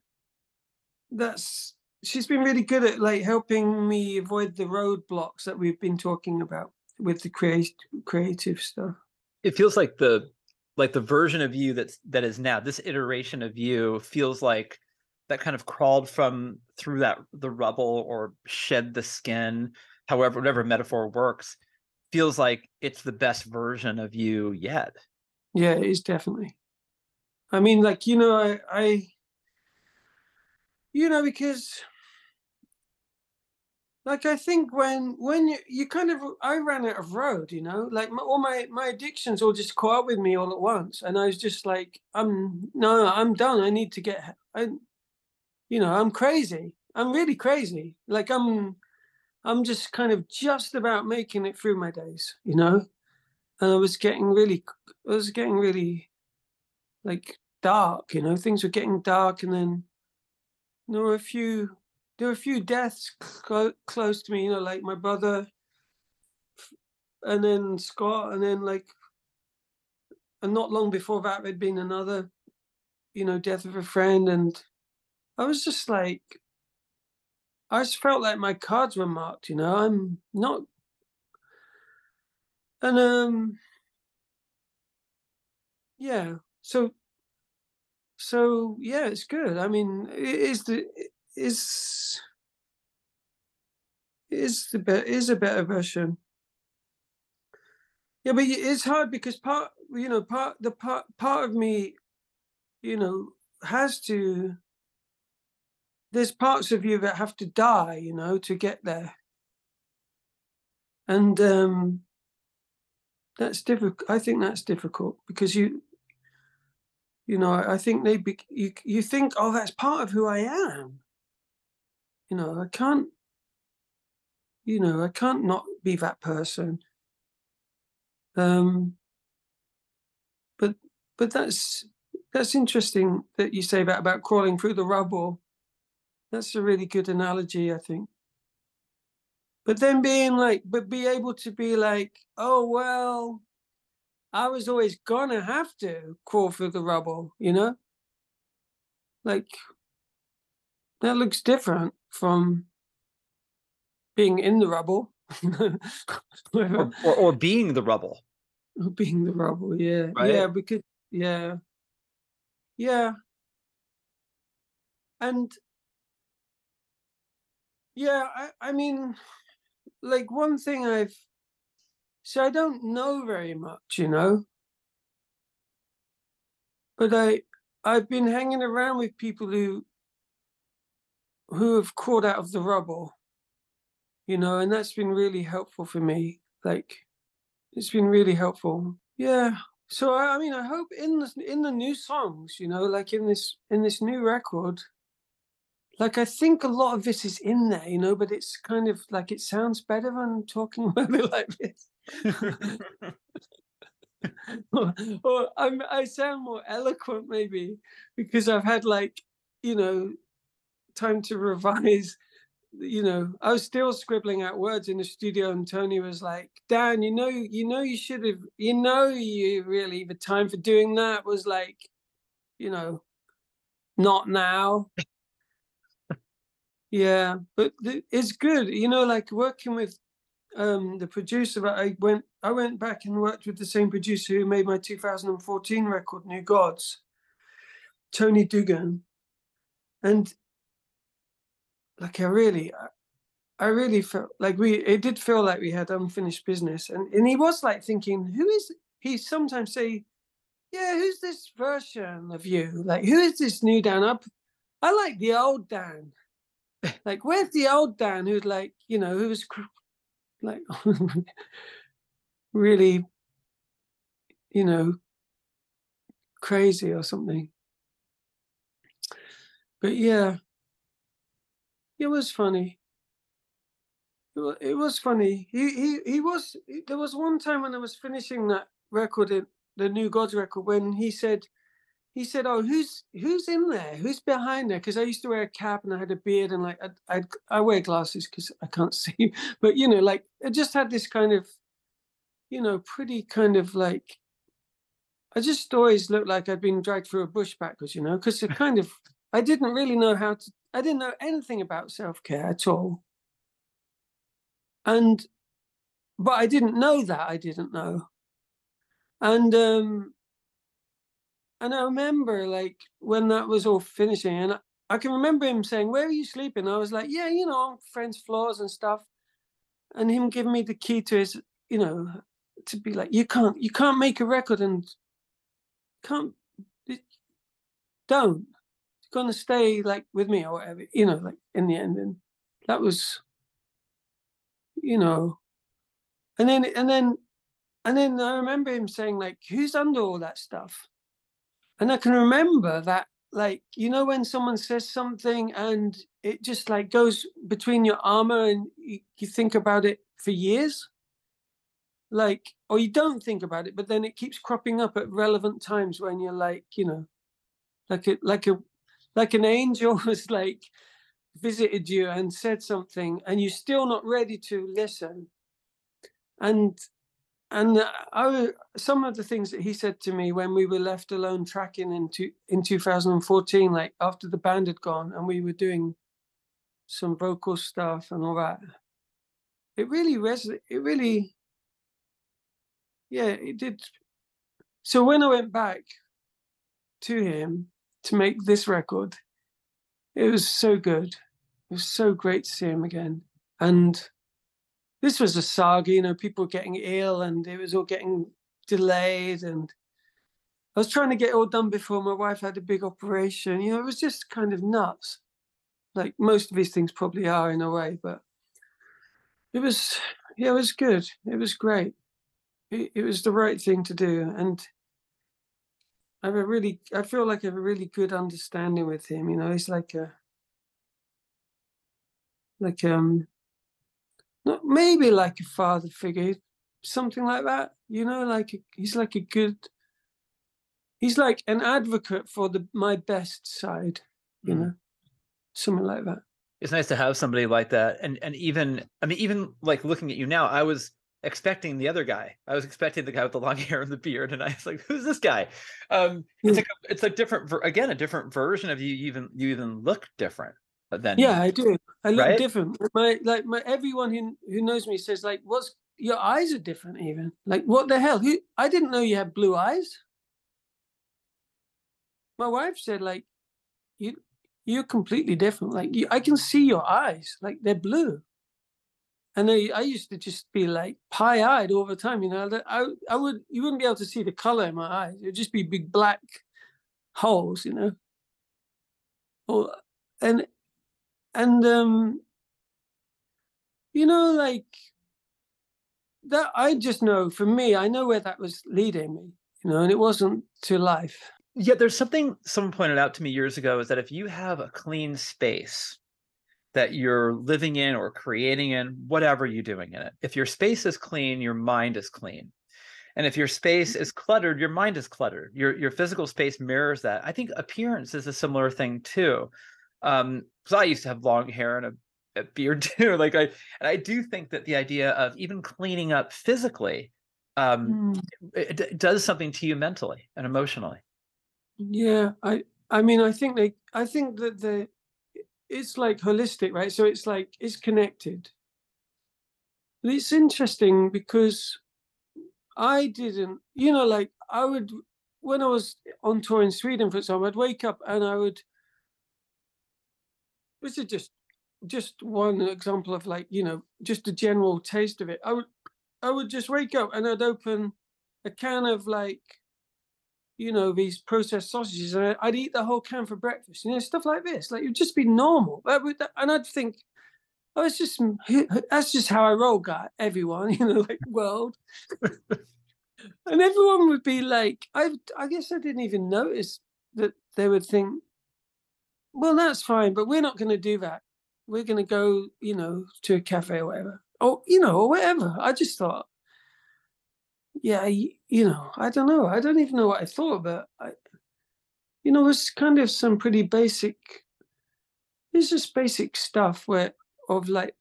that's she's been really good at like helping me avoid the roadblocks that we've been talking about with the create creative stuff. It feels like the like the version of you that's that is now this iteration of you feels like that kind of crawled from through that the rubble or shed the skin, however whatever metaphor works, feels like it's the best version of you yet. Yeah, it is definitely. I mean, like you know, I, I, you know, because, like, I think when when you, you kind of, I ran out of road, you know, like my, all my my addictions all just caught up with me all at once, and I was just like, I'm no, I'm done. I need to get, I, you know, I'm crazy. I'm really crazy. Like I'm, I'm just kind of just about making it through my days, you know, and I was getting really, I was getting really like dark you know things were getting dark and then there were a few there were a few deaths clo- close to me you know like my brother and then scott and then like and not long before that there'd been another you know death of a friend and i was just like i just felt like my cards were marked you know i'm not and um yeah so so yeah it's good. I mean it is the is is the be- is a better version. Yeah but it's hard because part you know part the part part of me you know has to there's parts of you that have to die you know to get there. And um that's difficult i think that's difficult because you you know I think they be, you you think oh that's part of who i am you know i can't you know i can't not be that person. Um but but that's that's interesting that you say that about crawling through the rubble. That's a really good analogy i think. But then being like but be able to be like oh well i was always gonna have to crawl through the rubble you know? Like that looks different from being in the rubble Or, or or being the rubble. Or being the rubble yeah Right? yeah because yeah yeah and Yeah, I, I mean, like one thing I've so I don't know very much, you know. But I I've been hanging around with people who who have crawled out of the rubble, you know, and that's been really helpful for me. Like it's been really helpful. Yeah. So I, I mean I hope in the in the new songs, you know, like in this in this new record, like I think a lot of this is in there, you know, but it's kind of like it sounds better than talking about it like this. or, or I sound more eloquent maybe because I've had like, you know, time to revise. You know, I was still scribbling out words in the studio, and Tony was like, "Dan, you know, you know, you should have, you know, you really the time for doing that was like, you know, not now." yeah, but it's good, you know, like working with um the producer i went i went back and worked with the same producer who made my 2014 record new gods tony Doogan and like i really I, really felt like we it did feel like we had unfinished business. And and he was like thinking who is he sometimes say yeah who's this version of you? Like who is this new dan? Up i like the old dan. Like where's the old dan who's like you know who was like really you know crazy or something. But yeah it was funny. It was, it was funny. He, he he was there was one time when i was finishing that record in the new gods record when he said he said oh who's who's in there? Who's behind there? Because i used to wear a cap and i had a beard and like i i, I wear glasses because i can't see but you know like i just had this kind of you know pretty kind of like i just always looked like i'd been dragged through a bush backwards you know because it kind of i didn't really know how to i didn't know anything about self-care at all and but i didn't know that i didn't know and um and I remember like when that was all finishing, and I, can remember him saying, "Where are you sleeping?" I was like, "Yeah, you know, friends' floors and stuff," and him giving me the key to his, you know, to be like, "You can't, you can't make a record and can't, don't. Gonna stay like with me or whatever, you know, like in the end." And that was, you know, and then and then and then I remember him saying like, "Who's under all that stuff?" and I can remember that, like, you know, when someone says something and it just like goes between your armor and you, you think about it for years, like, or you don't think about it, but then it keeps cropping up at relevant times when you're like, you know, like a like a like an angel was like visited you and said something, and you're still not ready to listen, and and I, some of the things that he said to me when we were left alone tracking in, two, in 2014, like after the band had gone and we were doing some vocal stuff and all that, it really resonated. It really, yeah, it did. So when I went back to him to make this record, it was so good. It was so great to see him again. And this was a saga, you know, people were getting ill and it was all getting delayed. And I was trying to get it all done before my wife had a big operation. You know, it was just kind of nuts. Like most of these things probably are in a way, but it was, yeah, it was good. It was great. It, it was the right thing to do. And I have a really, I feel like I have a really good understanding with him. You know, he's like a, like, um, not maybe like a father figure, something like that. You know, like a, he's like a good. He's like an advocate for the my best side. You Mm. know, something like that. it's nice to have somebody like that and and even i mean even like looking at you now i was expecting the other guy i was expecting the guy with the long hair and the beard and i was like who's this guy um it's Mm. like a, it's a different again a different version of you even you even look different than Yeah, I do. I look Right? different. My like my everyone who who knows me says like, "What's your eyes are different?" Even like, what the hell? Who? I didn't know you had blue eyes. My wife said like, "You you're completely different. Like you, I can see your eyes, like they're blue. And I, I used to just be like pie-eyed all the time. You know, I I would you wouldn't be able to see the color in my eyes. It'd just be big black holes. You know. Or and and um, you know, like that. I just know for me, I know where that was leading me. You know, and it wasn't to life. Yeah, there's something someone pointed out to me years ago is that if you have a clean space that you're living in or creating in, whatever you're doing in it, if your space is clean, your mind is clean. And if your space is cluttered, your mind is cluttered. Your your physical space mirrors that. I think appearance is a similar thing too. Um, because I used to have long hair and a, a beard too. Like I and I do think that the idea of even cleaning up physically um Mm. it, it does something to you mentally and emotionally. Yeah, I I mean I think they I think that the it's like holistic, right? So it's like it's connected. And it's interesting because I didn't, you know, like I would when I was on tour in Sweden, for example, I'd wake up and I would this is just just one example of like, you know, just a general taste of it. I would I would just wake up and I'd open a can of like you know, these processed sausages, and I'd eat the whole can for breakfast. You know, stuff like this. Like it'd just be normal. Would- And I'd think, oh, it's just that's just how I roll, guy. Everyone, you know, like world. and everyone would be like, I, I guess I didn't even notice that they would think, well, that's fine, but we're not going to do that. We're going to go, you know, to a cafe or whatever, or you know, or whatever. I just thought, yeah, y- you know, I don't know. I don't even know what I thought, but I, you know, it's kind of some pretty basic. It's just basic stuff where of like,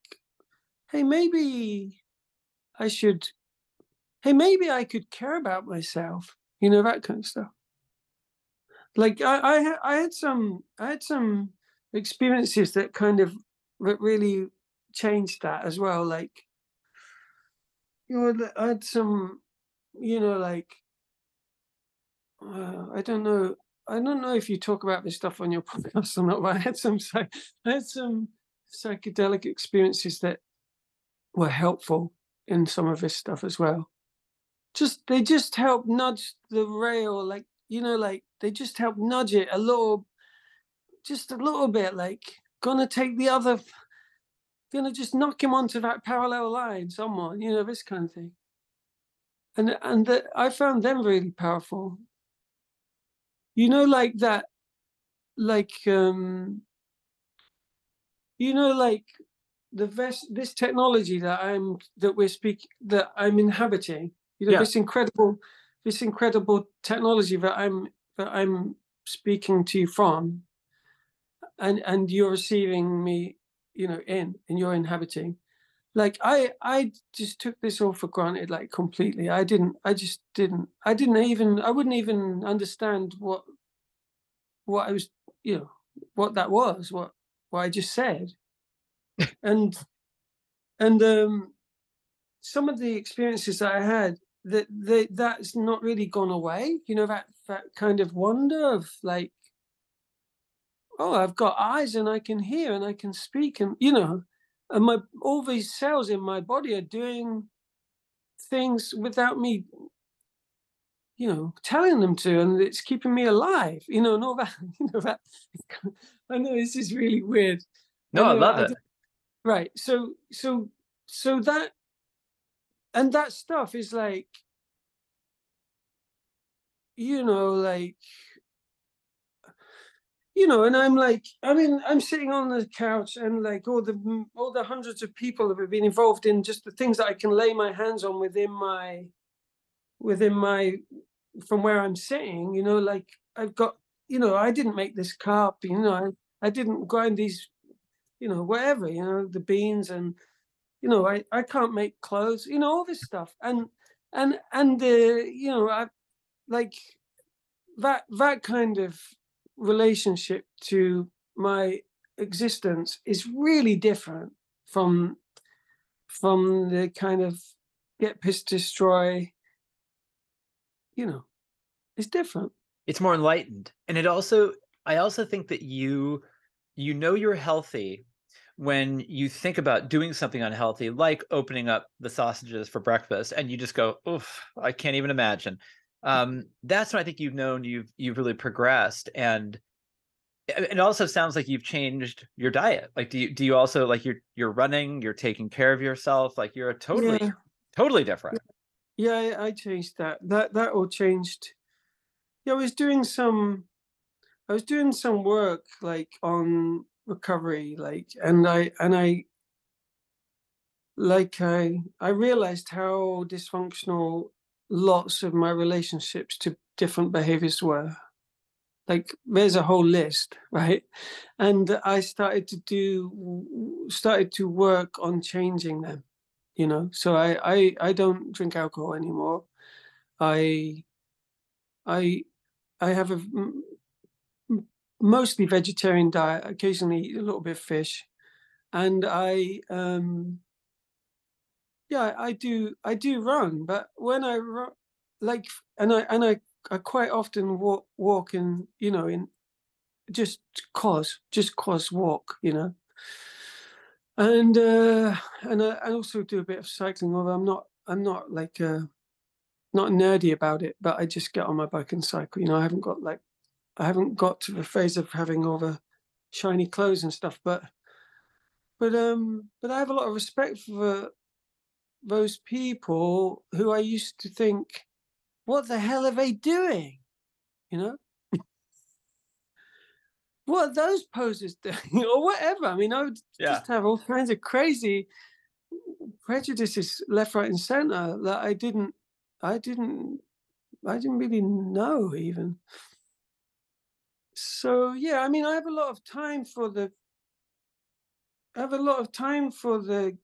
hey, maybe I should. Hey, maybe I could care about myself. You know that kind of stuff. Like I, I, I had some, I had some experiences that kind of that really changed that as well. Like, you know, I had some, you know, like, uh, I don't know, I don't know if you talk about this stuff on your podcast or not, but I had some, I had some psychedelic experiences that were helpful in some of this stuff as well. Just they just help nudge the rail, like you know, like they just help nudge it a little, just a little bit, like gonna take the other, gonna just knock him onto that parallel line, someone, you know, this kind of thing. And and that I found them really powerful. You know, like that, like um, you know, like the vest, this technology that I'm that we're speak that I'm inhabiting. You know, Yeah. this incredible, this incredible technology that I'm that I'm speaking to you from, and and you're receiving me, you know, in and you're inhabiting. Like I I just took this all for granted, like completely. I didn't. I just didn't. I didn't even. I wouldn't even understand what what I was, you know, what that was. What what I just said and and um some of the experiences that I had that they that's not really gone away. You know that that kind of wonder of like, oh, I've got eyes and I can hear and I can speak and you know, and my all these cells in my body are doing things without me, you know, telling them to, and it's keeping me alive. You know, and all that. You know that. I know this is really weird. No, I know, love I it. right so so so that and that stuff is like you know like you know and i'm like i mean i'm sitting on the couch and like all the all the hundreds of people that have been involved in just the things that i can lay my hands on within my within my from where i'm sitting you know like i've got you know i didn't make this cup you know i, I didn't grind these you know whatever you know the beans and you know i i can't make clothes you know all this stuff. And and and uh, you know i like that that kind of relationship to my existence is really different from from the kind of get pissed destroy you know it's different it's more enlightened and it also i also think that you you know you're healthy when you think about doing something unhealthy, like opening up the sausages for breakfast, and you just go, "Oof, I can't even imagine." Um, that's when I think you've known you've you've really progressed, and it also sounds like you've changed your diet. Like, do you do you also like you're you're running, you're taking care of yourself, like you're a totally Yeah, totally different. yeah, I, I changed that. That that all changed. Yeah, I was doing some I was doing some work like on recovery, like and I and I like I I realized how dysfunctional lots of my relationships to different behaviors were. Like there's a whole list, right? And I started to do started to work on changing them, you know. So I I I don't drink alcohol anymore. I I I have a mostly vegetarian diet, occasionally a little bit of fish, and I um yeah, I do I do run, but when I run, like, and I and I I quite often walk walk in, you know, in just cause, just cause walk, you know, and uh, and I, I also do a bit of cycling. Although I'm not I'm not like uh, not nerdy about it, but I just get on my bike and cycle. You know, I haven't got like I haven't got to the phase of having all the shiny clothes and stuff, but but um but I have a lot of respect for those people who I used to think, what the hell are they doing? You know, what are those posers doing or whatever? I mean, I would Yeah. just have all kinds of crazy prejudices left, right, and center that I didn't, I didn't, I didn't really know even. So yeah, I mean, I have a lot of time for the, I have a lot of time for the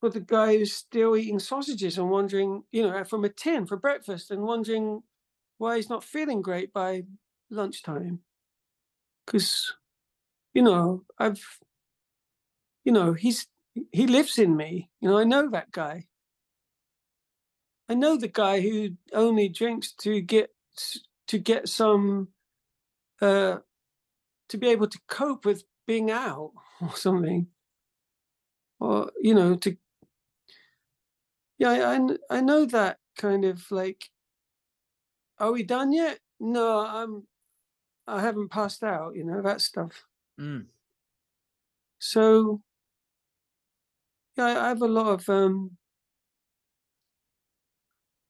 for the guy who's still eating sausages and wondering, you know, from a tin for breakfast and wondering why he's not feeling great by lunchtime. Because, you know, I've, you know, he's, he lives in me. You know, I know that guy. I know the guy who only drinks to get, to get some, uh, to be able to cope with being out or something. Or, you know, to Yeah, I, I know that kind of like, are we done yet? No, I'm I haven't passed out, you know, that stuff. Mm. So yeah, I I have a lot of um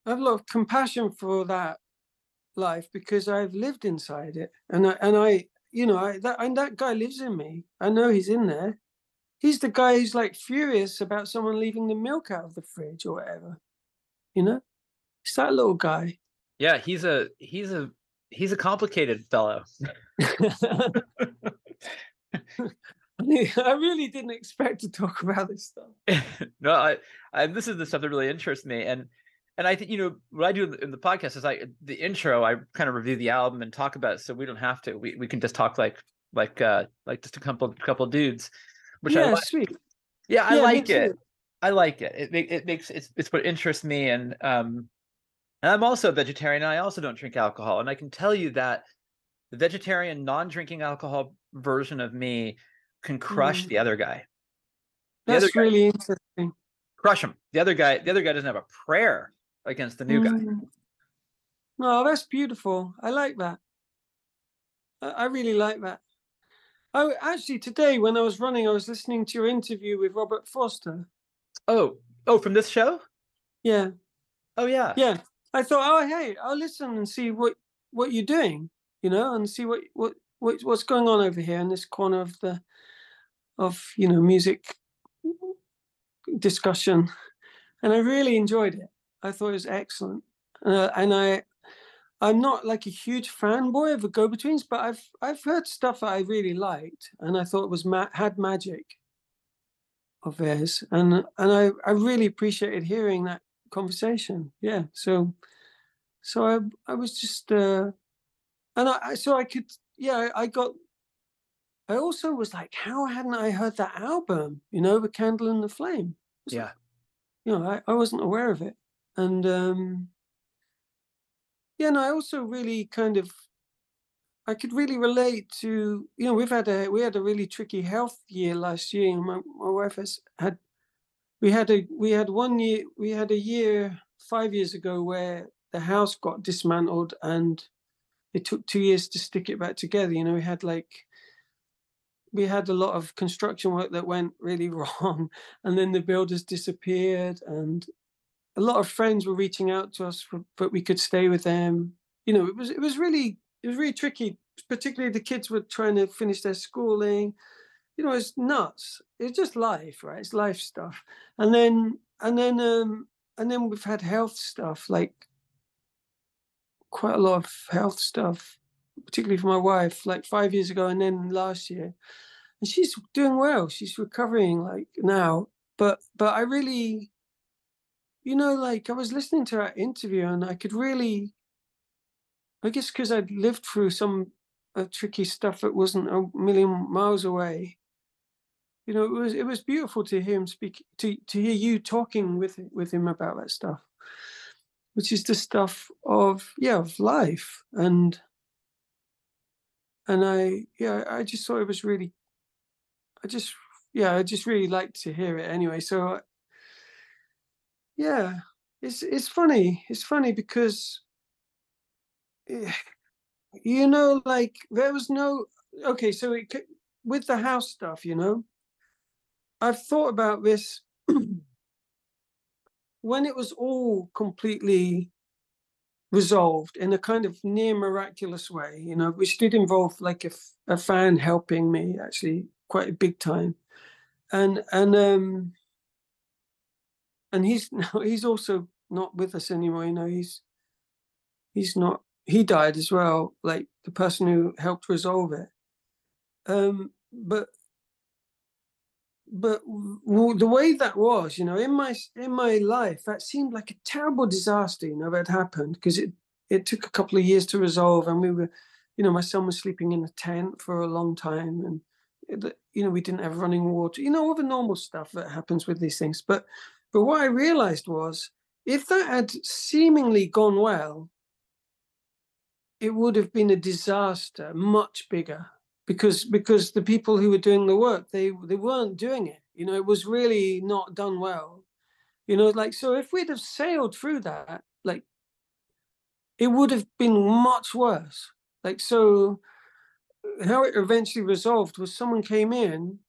I have a lot of compassion for that life because I've lived inside it. And I and I you know, I that and that guy lives in me. I know he's in there. He's the guy who's like furious about someone leaving the milk out of the fridge or whatever. You know? It's that little guy. Yeah, he's a he's a he's a complicated fellow. I really didn't expect to talk about this stuff. no, I, I this is the stuff that really interests me, and and I think you know what I do in the, in the podcast is I the intro I kind of review the album and talk about it, so we don't have to. We we can just talk like like uh like just a couple couple dudes, which I yeah, like. sweet. Yeah, I Yeah, like it. too. I like it. It it makes it's it's what interests me, and um, and I'm also a vegetarian. And I also don't drink alcohol, and I can tell you that the vegetarian, non-drinking alcohol version of me can crush Mm. the other guy. The other That's guy, really interesting. crush him. The other guy, the other guy doesn't have a prayer against the new guy. Mm. Oh, that's beautiful. I like that. I, I really like that. Oh, actually, today when I was running, I was listening to your interview with Robert Forster. Oh, oh, from this show? Yeah, Oh yeah. yeah. I thought, oh, hey, I'll listen and see what what you're doing, you know, and see what what, what what's going on over here in this corner of the of you know music discussion, and I really enjoyed it. I thought it was excellent, uh, and I I'm not like a huge fanboy of the Go Betweens, but I've I've heard stuff that I really liked, and I thought was ma- had magic of theirs, and and I I really appreciated hearing that conversation. Yeah, so so I I was just uh, and I, so I could yeah I, I got. I also was like, how hadn't I heard that album? You know, the Candle in the Flame. Yeah. you know, I, I wasn't aware of it. And um yeah, and I also really kind of I could really relate to you know we've had a we had a really tricky health year last year. My my wife has had we had a we had one year we had a year five years ago where the house got dismantled and it took two years to stick it back together. You know, we had like we had a lot of construction work that went really wrong, and then the builders disappeared, and a lot of friends were reaching out to us, but we could stay with them. You know, it was it was really it was really tricky. Particularly the kids were trying to finish their schooling. You know, it's nuts. It's just life, right? It's life stuff. And then and then um and then we've had health stuff like quite a lot of health stuff, particularly for my wife, like five years ago and then last year. And she's doing well. She's recovering like now. But but I really, you know, like I was listening to her interview and I could really, I guess because I'd lived through some uh, tricky stuff that wasn't a million miles away. You know, it was it was beautiful to hear him speak to to hear you talking with with him about that stuff which is the stuff of yeah of life and and i yeah i just thought it was really i just yeah i just really liked to hear it anyway so yeah it's it's funny it's funny because eh, you know like there was no okay so it with the house stuff you know i've thought about this when it was all completely resolved in a kind of near miraculous way, you know, which did involve like a, a fan helping me actually quite a big time. And and um and he's he's also not with us anymore, you know, he's he's not he died as well, like the person who helped resolve it. Um but but w- the way that was, you know, in my in my life, that seemed like a terrible disaster. You know, that happened because it it took a couple of years to resolve, and we were, you know, my son was sleeping in a tent for a long time, and it, you know, we didn't have running water. You know, all the normal stuff that happens with these things. But but what I realized was, if that had seemingly gone well, it would have been a disaster, much bigger because because the people who were doing the work they they weren't doing it. You know it was really not done well. You know like so if we'd have sailed through that like it would have been much worse. Like so how it eventually resolved was someone came in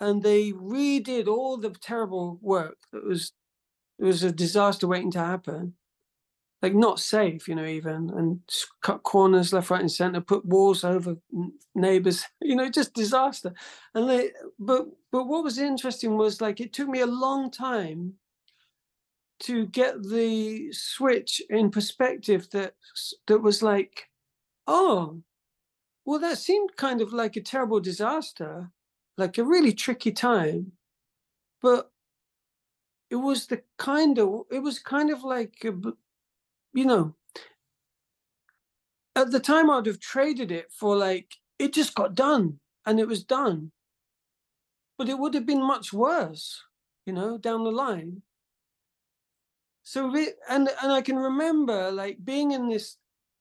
and they redid all the terrible work that was it was a disaster waiting to happen like not safe, you know, even and cut corners left, right, and center, put walls over neighbors, you know, just disaster. And they, but but what was interesting was like it took me a long time to get the switch in perspective that that was like, oh, well, that seemed kind of like a terrible disaster, like a really tricky time, but it was the kind of it was kind of like you know, at the time I'd have traded it for like it just got done and it was done. But it would have been much worse, you know, down the line. So and and I can remember like being in this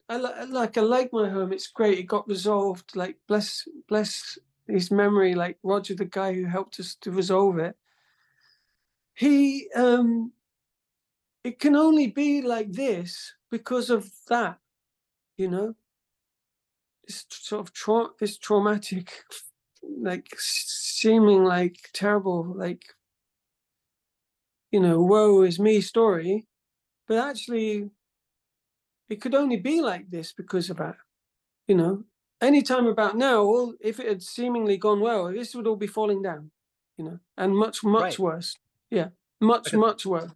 I like I like my home. It's great. It got resolved. Like bless bless his memory. Like Roger, the guy who helped us to resolve it. He um it can only be like this because of that, you know. This sort of tra- this traumatic, like seeming like terrible, like you know, woe is me story, but actually, it could only be like this because of that, you know. Anytime about now, all if it had seemingly gone well, this would all be falling down, you know, and much much right. worse. Yeah, much much worse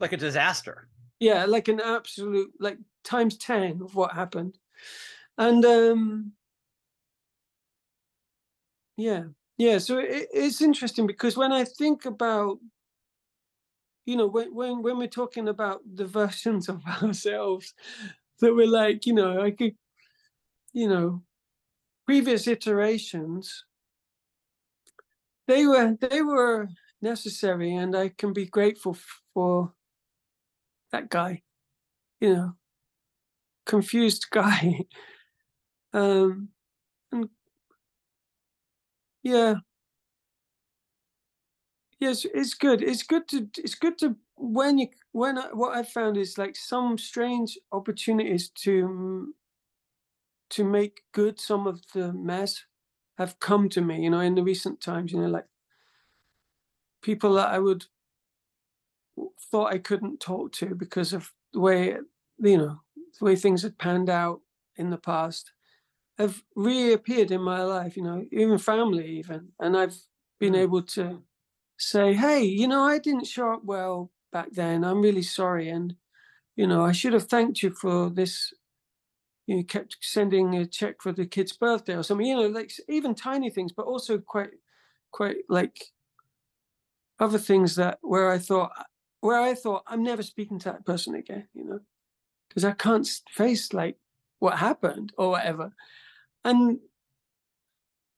like a disaster. Yeah, like an absolute like times 10 of what happened. And um yeah. Yeah, so it, it's interesting because when I think about you know when, when when we're talking about the versions of ourselves that we're like, you know, I could you know, previous iterations they were they were necessary and I can be grateful for that guy, you know, confused guy. Um, and yeah, yes, it's good. It's good to it's good to when you when I, what I found is like some strange opportunities to to make good some of the mess have come to me. You know, in the recent times, you know, like people that I would thought I couldn't talk to because of the way you know the way things had panned out in the past have reappeared in my life. You know, even family, even, and I've been Mm. able to say, "Hey, you know, I didn't show up well back then. I'm really sorry, and you know, I should have thanked you for this." You kept sending a check for the kid's birthday or something. You know, like even tiny things, but also quite, quite like other things that where I thought, where I thought I'm never speaking to that person again. You know, because I can't face like what happened or whatever. And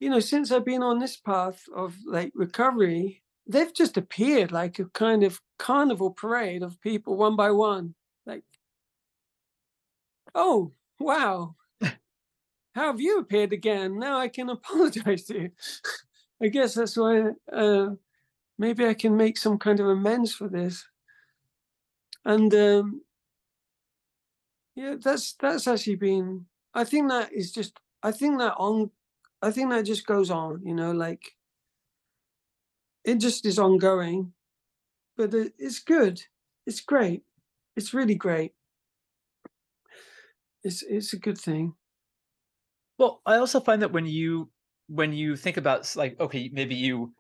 you know, since I've been on this path of like recovery, they've just appeared like a kind of carnival parade of people one by one. Like, oh, wow. How have you appeared again? Now I can apologize to you. I guess that's why uh, maybe I can make some kind of amends for this. And um, yeah, that's that's actually been. I think that is just. I think that on. I think that just goes on. You know, like it just is ongoing, but it, it's good. It's great. It's really great. It's it's a good thing. Well, I also find that when you when you think about like okay, maybe you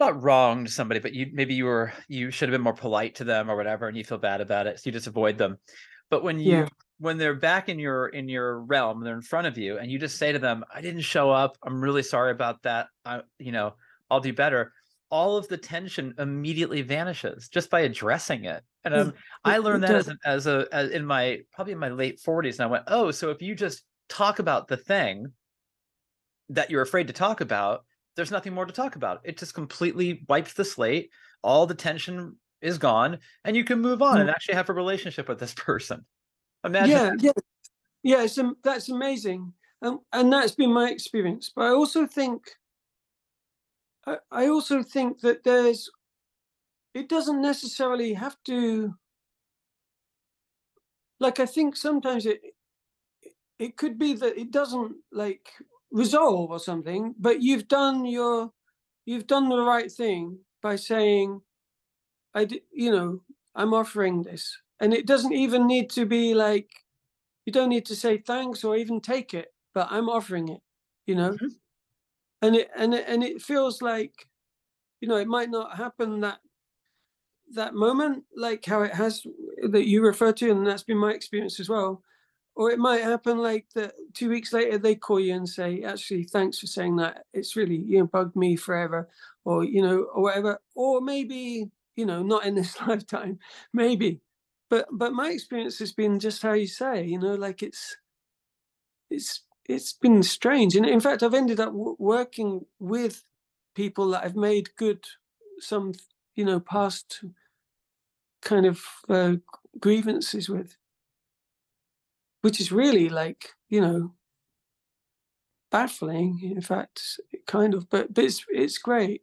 not wronged somebody, but you maybe you were you should have been more polite to them or whatever, and you feel bad about it, so you just avoid them. But when you Yeah. when they're back in your in your realm, they're in front of you, and you just say to them, "I didn't show up. I'm really sorry about that. I you know I'll do better." All of the tension immediately vanishes just by addressing it. And um, I learned that as an, as a as in my probably in my late 40s, and I went, "Oh, so if you just talk about the thing that you're afraid to talk about, there's nothing more to talk about. It just completely wipes the slate. All the tension is gone, and you can move on and Mm. actually have a relationship with this person. Imagine Yeah, yeah, yeah. It's, am- that's amazing, and and that's been my experience. But I also think, I, also think that there's, it doesn't necessarily have to. Like I think sometimes it, it could be that it doesn't like resolve or something, but you've done your, you've done the right thing by saying, I I, d- you know, I'm offering this, and it doesn't even need to be like, you don't need to say thanks or even take it, but I'm offering it, you know, Mhm. And it and it, and it feels like, you know, it might not happen that that moment like how it has that you refer to, and that's been my experience as well. Or it might happen like that two weeks later they call you and say, actually, thanks for saying that. It's really you know bugged me forever, or you know, or whatever. Or maybe you know, not in this lifetime, maybe. But but my experience has been just how you say, you know, like it's it's it's been strange, and in fact, I've ended up w- working with people that I've made good some you know past kind of uh, grievances with, which is really like you know baffling. In fact, kind of, but but it's it's great.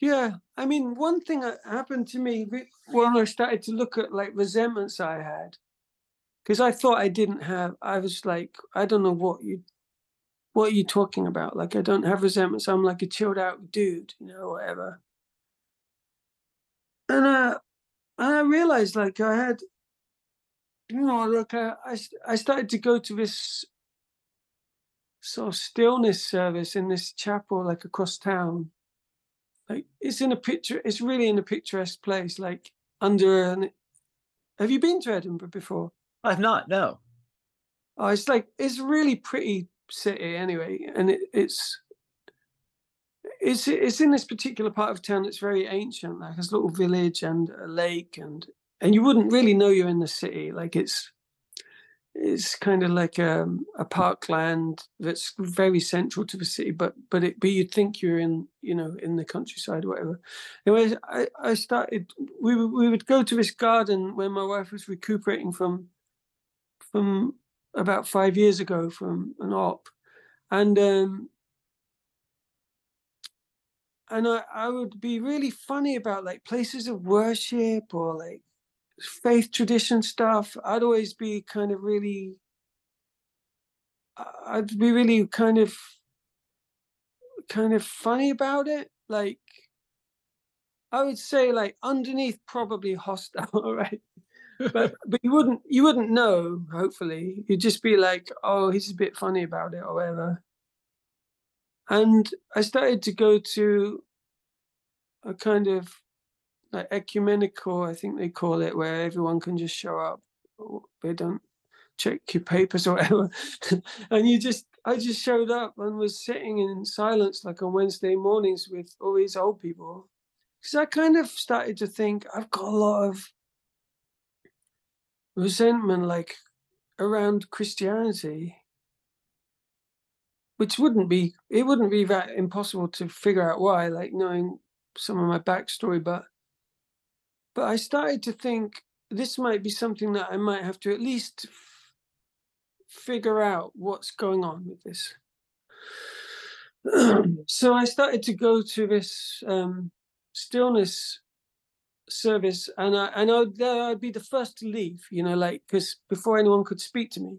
Yeah, I mean, one thing that happened to me when I started to look at like resentments I had, because I thought I didn't have. I was like, I don't know what you, what are you talking about? Like, I don't have resentments. I'm like a chilled out dude, you know, whatever. And uh, and I realized like I had, you know, like I I I, I started to go to this sort of stillness service in this chapel like across town. Like it's in a picture. It's really in a picturesque place, like under an. Have you been to Edinburgh before? I've not. No. Oh, it's like it's really pretty city anyway, and it, it's it's it's in this particular part of town that's very ancient, like this little village and a lake, and and you wouldn't really know you're in the city. Like it's it's kind of like um, a parkland that's very central to the city, but but it but you'd think you're in you know in the countryside or whatever. Anyway, I I started we we would go to this garden when my wife was recuperating from from about five years ago from an op, and um, and I, I would be really funny about like places of worship or like faith tradition stuff. I'd always be kind of really, I'd be really kind of, kind of funny about it. Like, I would say like underneath probably hostile, right? But but you wouldn't you wouldn't know. Hopefully, you'd just be like, oh, he's a bit funny about it or whatever. And I started to go to a kind of like ecumenical, I think they call it, where everyone can just show up. They don't check your papers or whatever. and you just, I just showed up and was sitting in silence like on Wednesday mornings with all these old people. Because I kind of started to think I've got a lot of resentment like around Christianity which wouldn't be it wouldn't be that impossible to figure out why like knowing some of my backstory but but i started to think this might be something that i might have to at least f- figure out what's going on with this. So i started to go to this um, stillness service and i and I'd, I'd be the first to leave you know like because before anyone could speak to me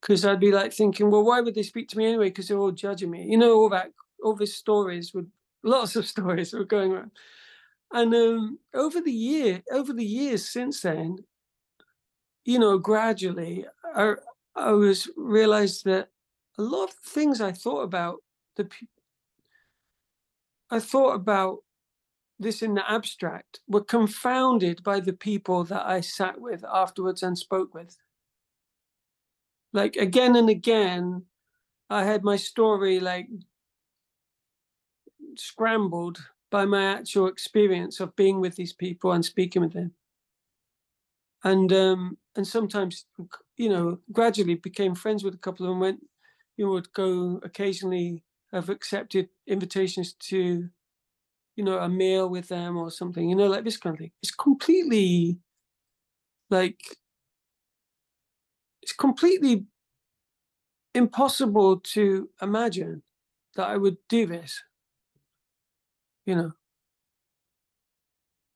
because I'd be like thinking, well, why would they speak to me anyway? Because they're all judging me. You know, all that, all these stories would, lots of stories were going around. And um, over the year, over the years since then, you know, gradually, I, I was realized that a lot of things I thought about the, I thought about this in the abstract were confounded by the people that I sat with afterwards and spoke with. Like again and again i had my story like scrambled by my actual experience of being with these people and speaking with them. And um and sometimes you know gradually became friends with a couple of them went you know would go occasionally have accepted invitations to you know a meal with them or something you know like this kind of thing it's completely like it's completely impossible to imagine that I would do this. You know.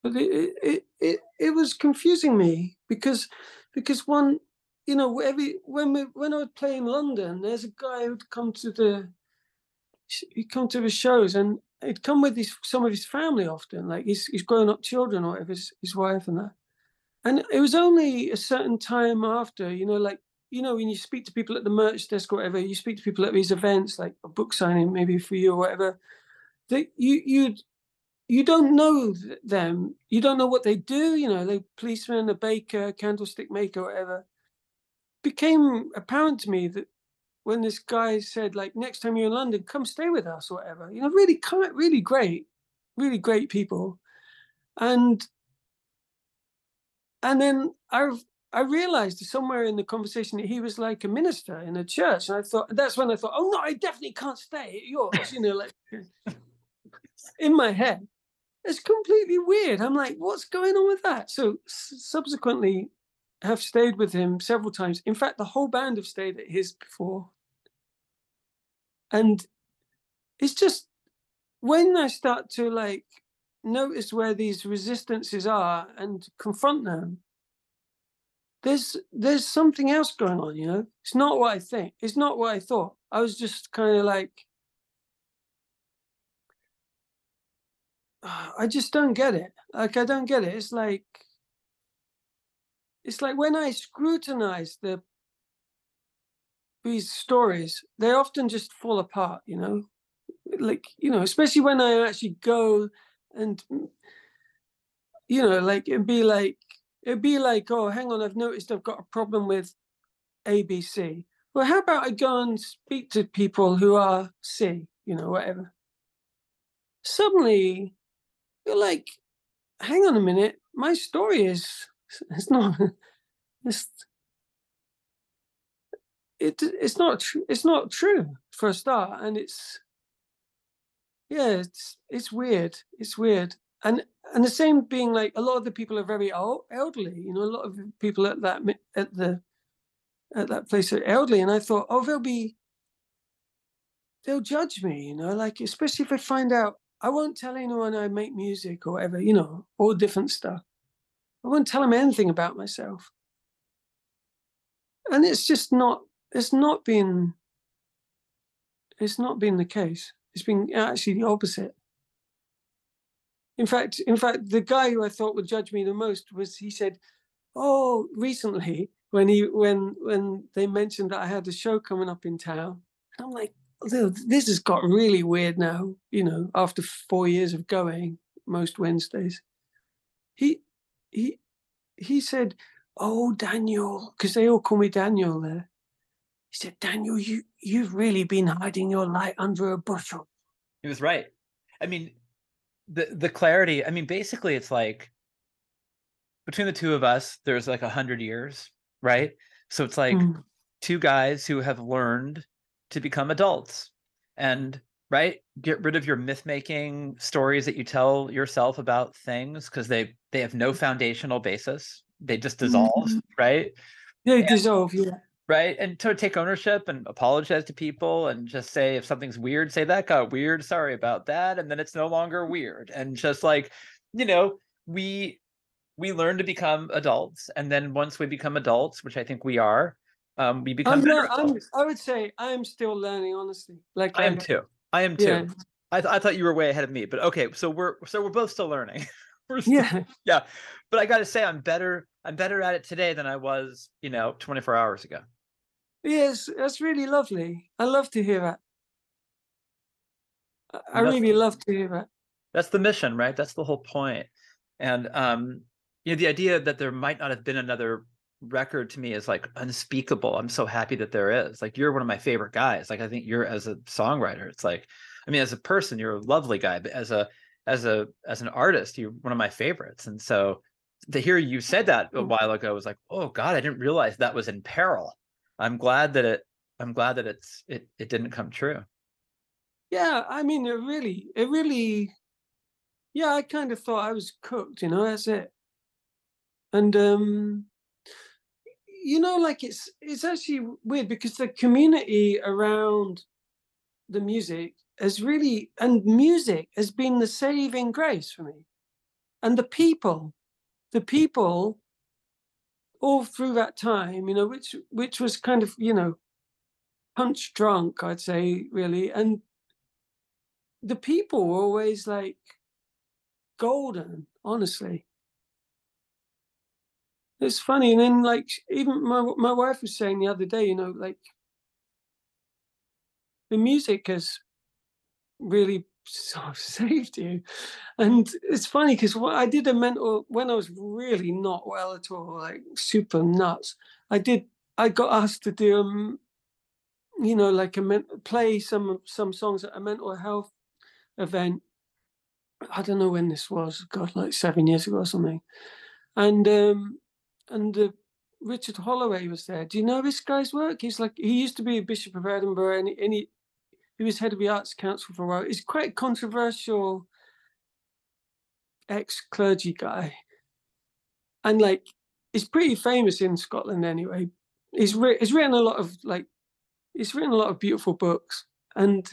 But it it it, it was confusing me because because one you know every when we when I would play in London, there's a guy who'd come to the he'd come to the shows and he'd come with his some of his family often, like his his grown up children or his his wife and that. And it was only a certain time after, you know, like you know, when you speak to people at the merch desk or whatever, you speak to people at these events, like a book signing maybe for you or whatever, that you you you don't know them. You don't know what they do. You know, the policeman, a baker, candlestick maker, whatever. Became apparent to me that when this guy said, like, next time you're in London, come stay with us or whatever. You know, really, really great, really great people, and and then I I realized somewhere in the conversation that he was like a minister in a church. And I thought, that's when I thought, oh no, I definitely can't stay at yours, you know, like in my head. It's completely weird. I'm like, what's going on with that? So subsequently have stayed with him several times. In fact, the whole band have stayed at his before. And it's just when I start to like notice where these resistances are and confront them, there's there's something else going on you know? It's not what i think it's not what i thought. I was just kind of like ah, i just don't get it. Like i don't get it. It's like it's like when i scrutinize the these stories they often just fall apart you know like you know especially when i actually go and you know like it'd be like It'd be like, oh, hang on, I've noticed I've got a problem with ABC. Well, how about I go and speak to people who are C, you know, whatever. Suddenly, you're like, hang on a minute, my story is, it's not, it's, it, it's not, it's not true for a start. And it's, yeah, it's, it's weird. It's weird and and the same being like a lot of the people are very old, elderly. You know, a lot of people at that at the at that place are elderly, and I thought, oh, they'll be, they'll judge me, you know, like especially if I find out. I won't tell anyone I make music or whatever, you know, all different stuff. I won't tell them anything about myself. And it's just not. It's not been. It's not been the case. It's been actually the opposite. In fact, in fact, the guy who I thought would judge me the most was he said, "Oh, recently when he when when they mentioned that I had a show coming up in town, and I'm like, this has got really weird now. You know, after four years of going most Wednesdays, he he he said, "Oh, Daniel," because they all call me Daniel there. He said, "Daniel, you you've really been hiding your light under a bushel." He was right. I mean, the the clarity. I mean, basically, it's like between the two of us, there's like a hundred years, right? So it's like Mm. two guys who have learned to become adults and right get rid of your myth making stories that you tell yourself about things because they they have no foundational basis they just dissolve Mhm. right They dissolve, yeah. Right? And to take ownership and apologize to people and just say if something's weird say that got weird sorry about that and then it's no longer weird. And just like you know we we learn to become adults and then once we become adults which i think we are um we become I'm not, I'm. I would say I'm still learning, honestly. Like i am I'm- too. I am too. Yeah, I, th- I thought you were way ahead of me but okay so we're so we're both still learning. Still, yeah. yeah. But i gotta say i'm better i'm better at it today than i was you know 24 hours ago Yes, that's really lovely. I love to hear that. I- that's really love to hear that. that's the mission right that's the whole point. point and um you know the idea that there might not have been another record to me is like unspeakable i'm so happy that there is like you're one of my favorite guys like i think you're as a songwriter it's like i mean as a person you're a lovely guy but as a as a as an artist you're one of my favorites and so to hear you said that a Mm. while ago was like oh god i didn't realize that was in peril i'm glad that it i'm glad that it's it it didn't come true Yeah, I mean, it really, it really, yeah, I kind of thought I was cooked, you know, that's it. And, um, you know, like it's, it's actually weird because the community around the music has really, and music has been the saving grace for me. And the people, the people all through that time, you know, which, which was kind of, you know, punch drunk, I'd say, really. And the people were always like golden, honestly. It's funny, and then like even my my wife was saying the other day, you know, like the music has really sort of saved you, and it's funny because I did a mental when I was really not well at all, like super nuts. I did. I got asked to do um, you know, like a men- play some some songs at a mental health event. I don't know when this was. God, like seven years ago or something. And um, and uh, Richard Holloway was there. Do you know this guy's work? He's like he used to be a bishop of Edinburgh, and, he- and he he was head of the Arts Council for a while. He's quite a controversial ex clergy guy, and like he's pretty famous in Scotland anyway. He's he's written a lot of like he's written a lot of beautiful books and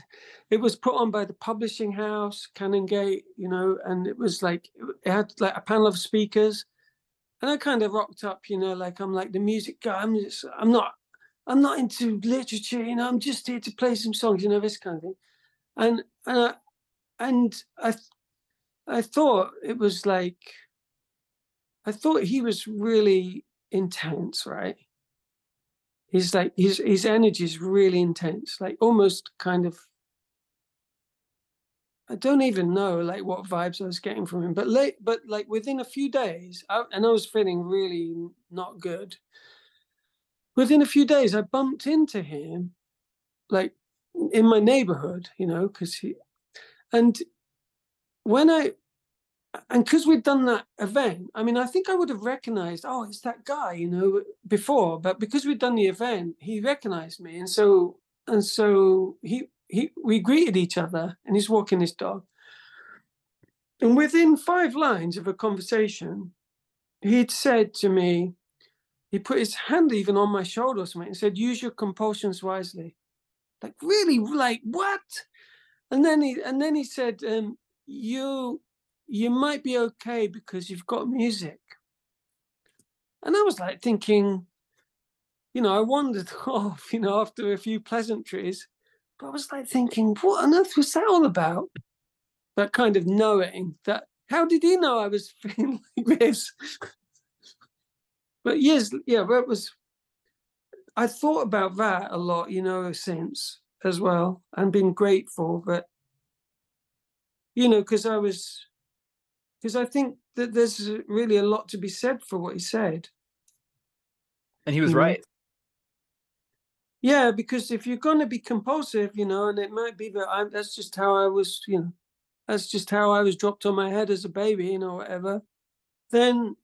it was put on by the publishing house canongate you know and it was like it had like a panel of speakers and i kind of rocked up you know like i'm like the music guy i'm just i'm not i'm not into literature you know i'm just here to play some songs you know this kind of thing. And and I, and i i thought it was like i thought he was really intense right? He's like his his energy is really intense like almost kind of i don't even know like what vibes i was getting from him but late but like within a few days I, and i was feeling really not good within a few days i bumped into him like in my neighborhood you know because he and when i and because we'd done that event, I mean, I think I would have recognized, oh, it's that guy, you know, before. But because we'd done the event, he recognized me, and so and so he he we greeted each other, and he's walking his dog. And within five lines of a conversation, he'd said to me, he put his hand even on my shoulder something and said, "Use your compulsions wisely." Like really, like what? And then he and then he said, um, "You you might be okay because you've got music." And I was like thinking, you know, I wandered off, you know, after a few pleasantries, but I was like thinking, what on earth was that all about? That kind of knowing that. How did he know I was feeling like this? But yes, yeah, that was. I thought about that a lot, you know, since as well, and been grateful that, you know, because I was, because I think that there's really a lot to be said for what he said. And he was you know? right. Yeah, because if you're going to be compulsive, you know, and it might be that I'm, that's just how I was, you know, that's just how I was dropped on my head as a baby, you know, whatever. Then,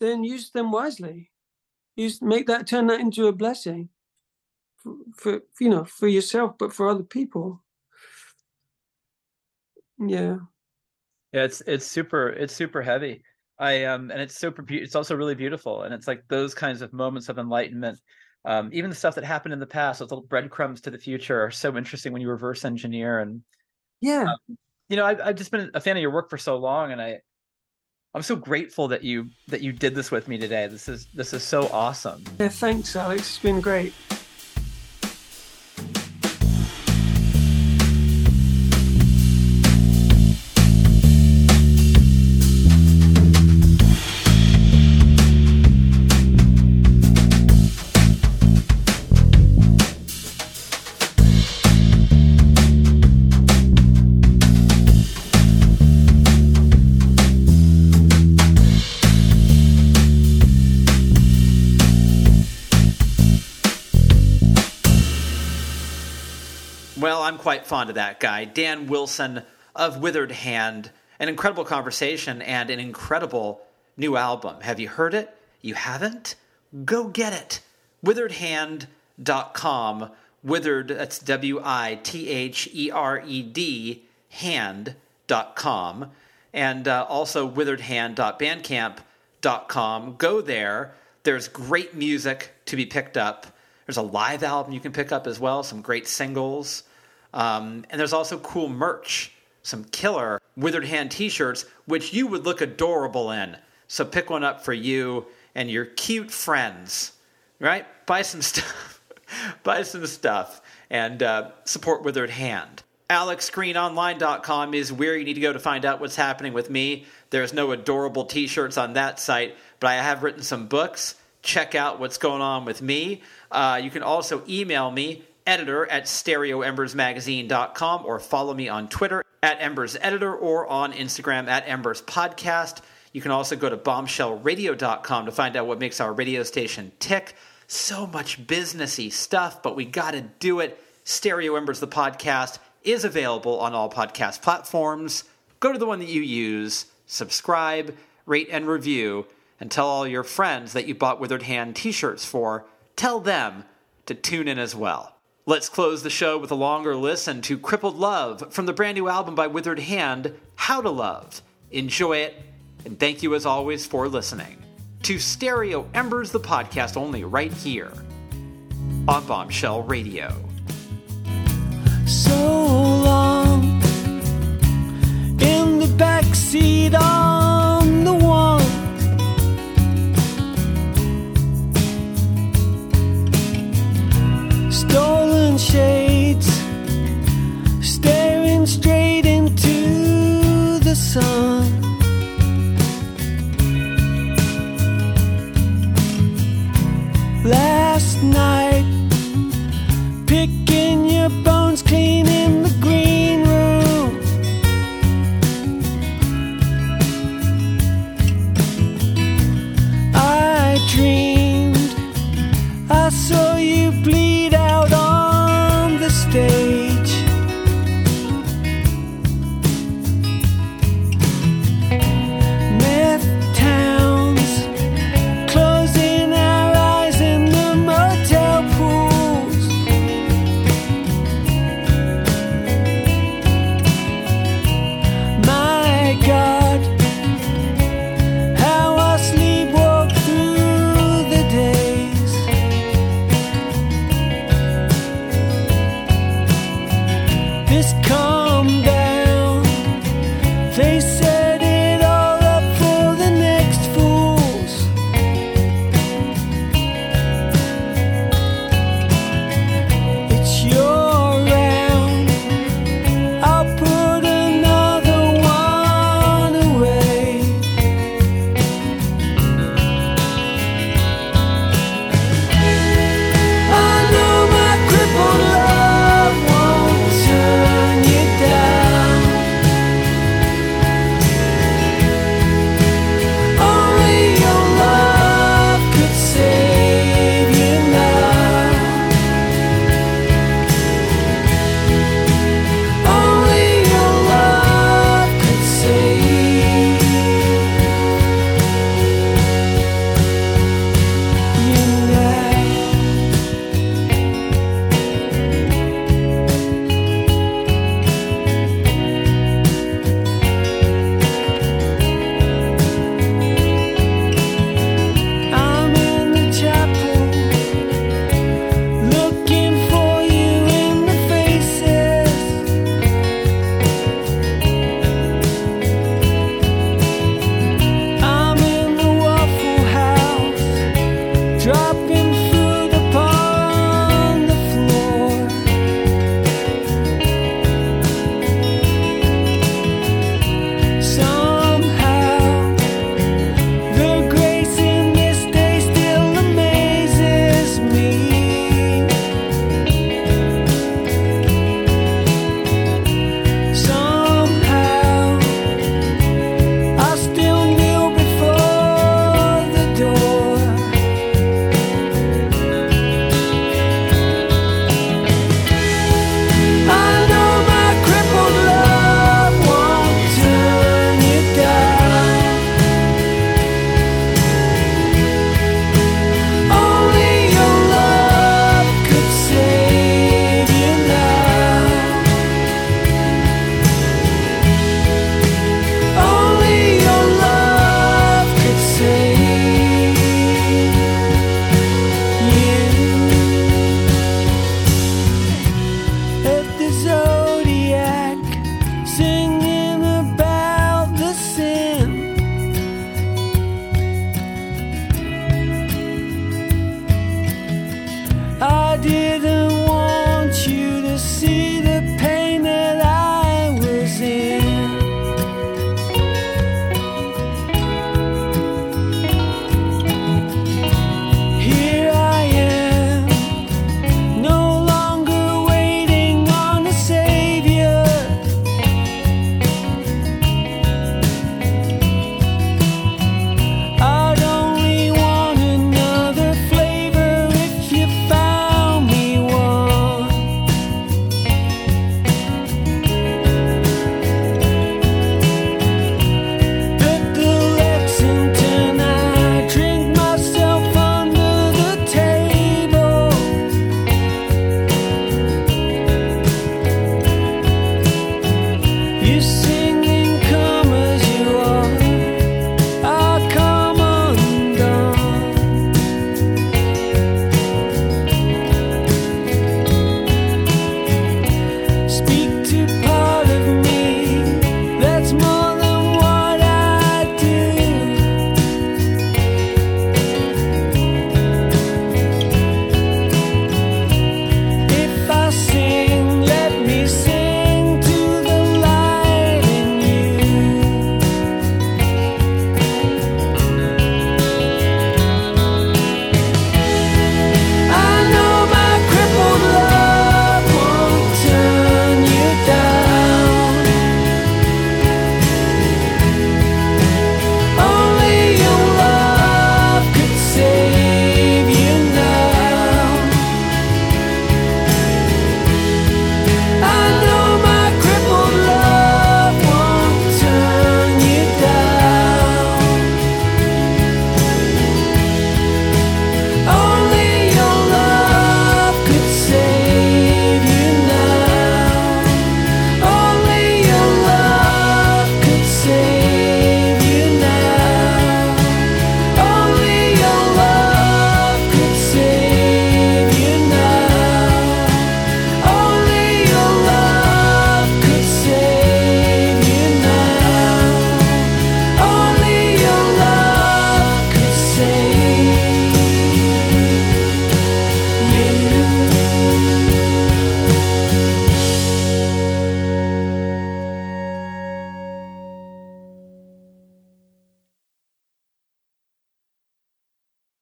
then use them wisely. Use make that turn that into a blessing for, for you know for yourself, but for other people. Yeah. Yeah, it's it's super it's super heavy. I um and it's super it's also really beautiful and it's like those kinds of moments of enlightenment. Um, even the stuff that happened in the past, those little breadcrumbs to the future, are so interesting when you reverse engineer. And Yeah. you know, I've I've just been a fan of your work for so long, and I I'm so grateful that you that you did this with me today. This is this is so awesome. Yeah. Thanks, Alex. It's been great. Fond of that guy, Dan Willson of Withered Hand. An incredible conversation and an incredible new album. Have you heard it? You haven't? Go get it. Witheredhand.com. Withered, that's W I T H E R E D, hand.com. And uh, also witheredhand.bandcamp.com. Go there. There's great music to be picked up. There's a live album you can pick up as well, some great singles. Um, and there's also cool merch, some killer Withered Hand t shirts, which you would look adorable in. So pick one up for you and your cute friends, right? Buy some stuff. Buy some stuff and uh, support Withered Hand. AlexGreenOnline.com is where you need to go to find out what's happening with me. There's no adorable t shirts on that site, but I have written some books. Check out what's going on with me. Uh, you can also email me, editor at stereoembersmagazine.com, or follow me on Twitter at Embers Editor or on Instagram at Embers Podcast. You can also go to bombshellradio.com to find out what makes our radio station tick. So much businessy stuff, but we got to do it. Stereo Embers, the podcast, is available on all podcast platforms. Go to the one that you use, subscribe, rate, and review, and tell all your friends that you bought Withered Hand t shirts for. Tell them to tune in as well. Let's close the show with a longer listen to Crippled Love from the brand new album by Withered Hand, How to Love. Enjoy it, and thank you as always for listening to Stereo Embers, the podcast, only right here on Bombshell Radio. so long in the backseat on the one shades staring straight into the sun last night picking your bones clean in the green room. I dreamed I saw you bleed.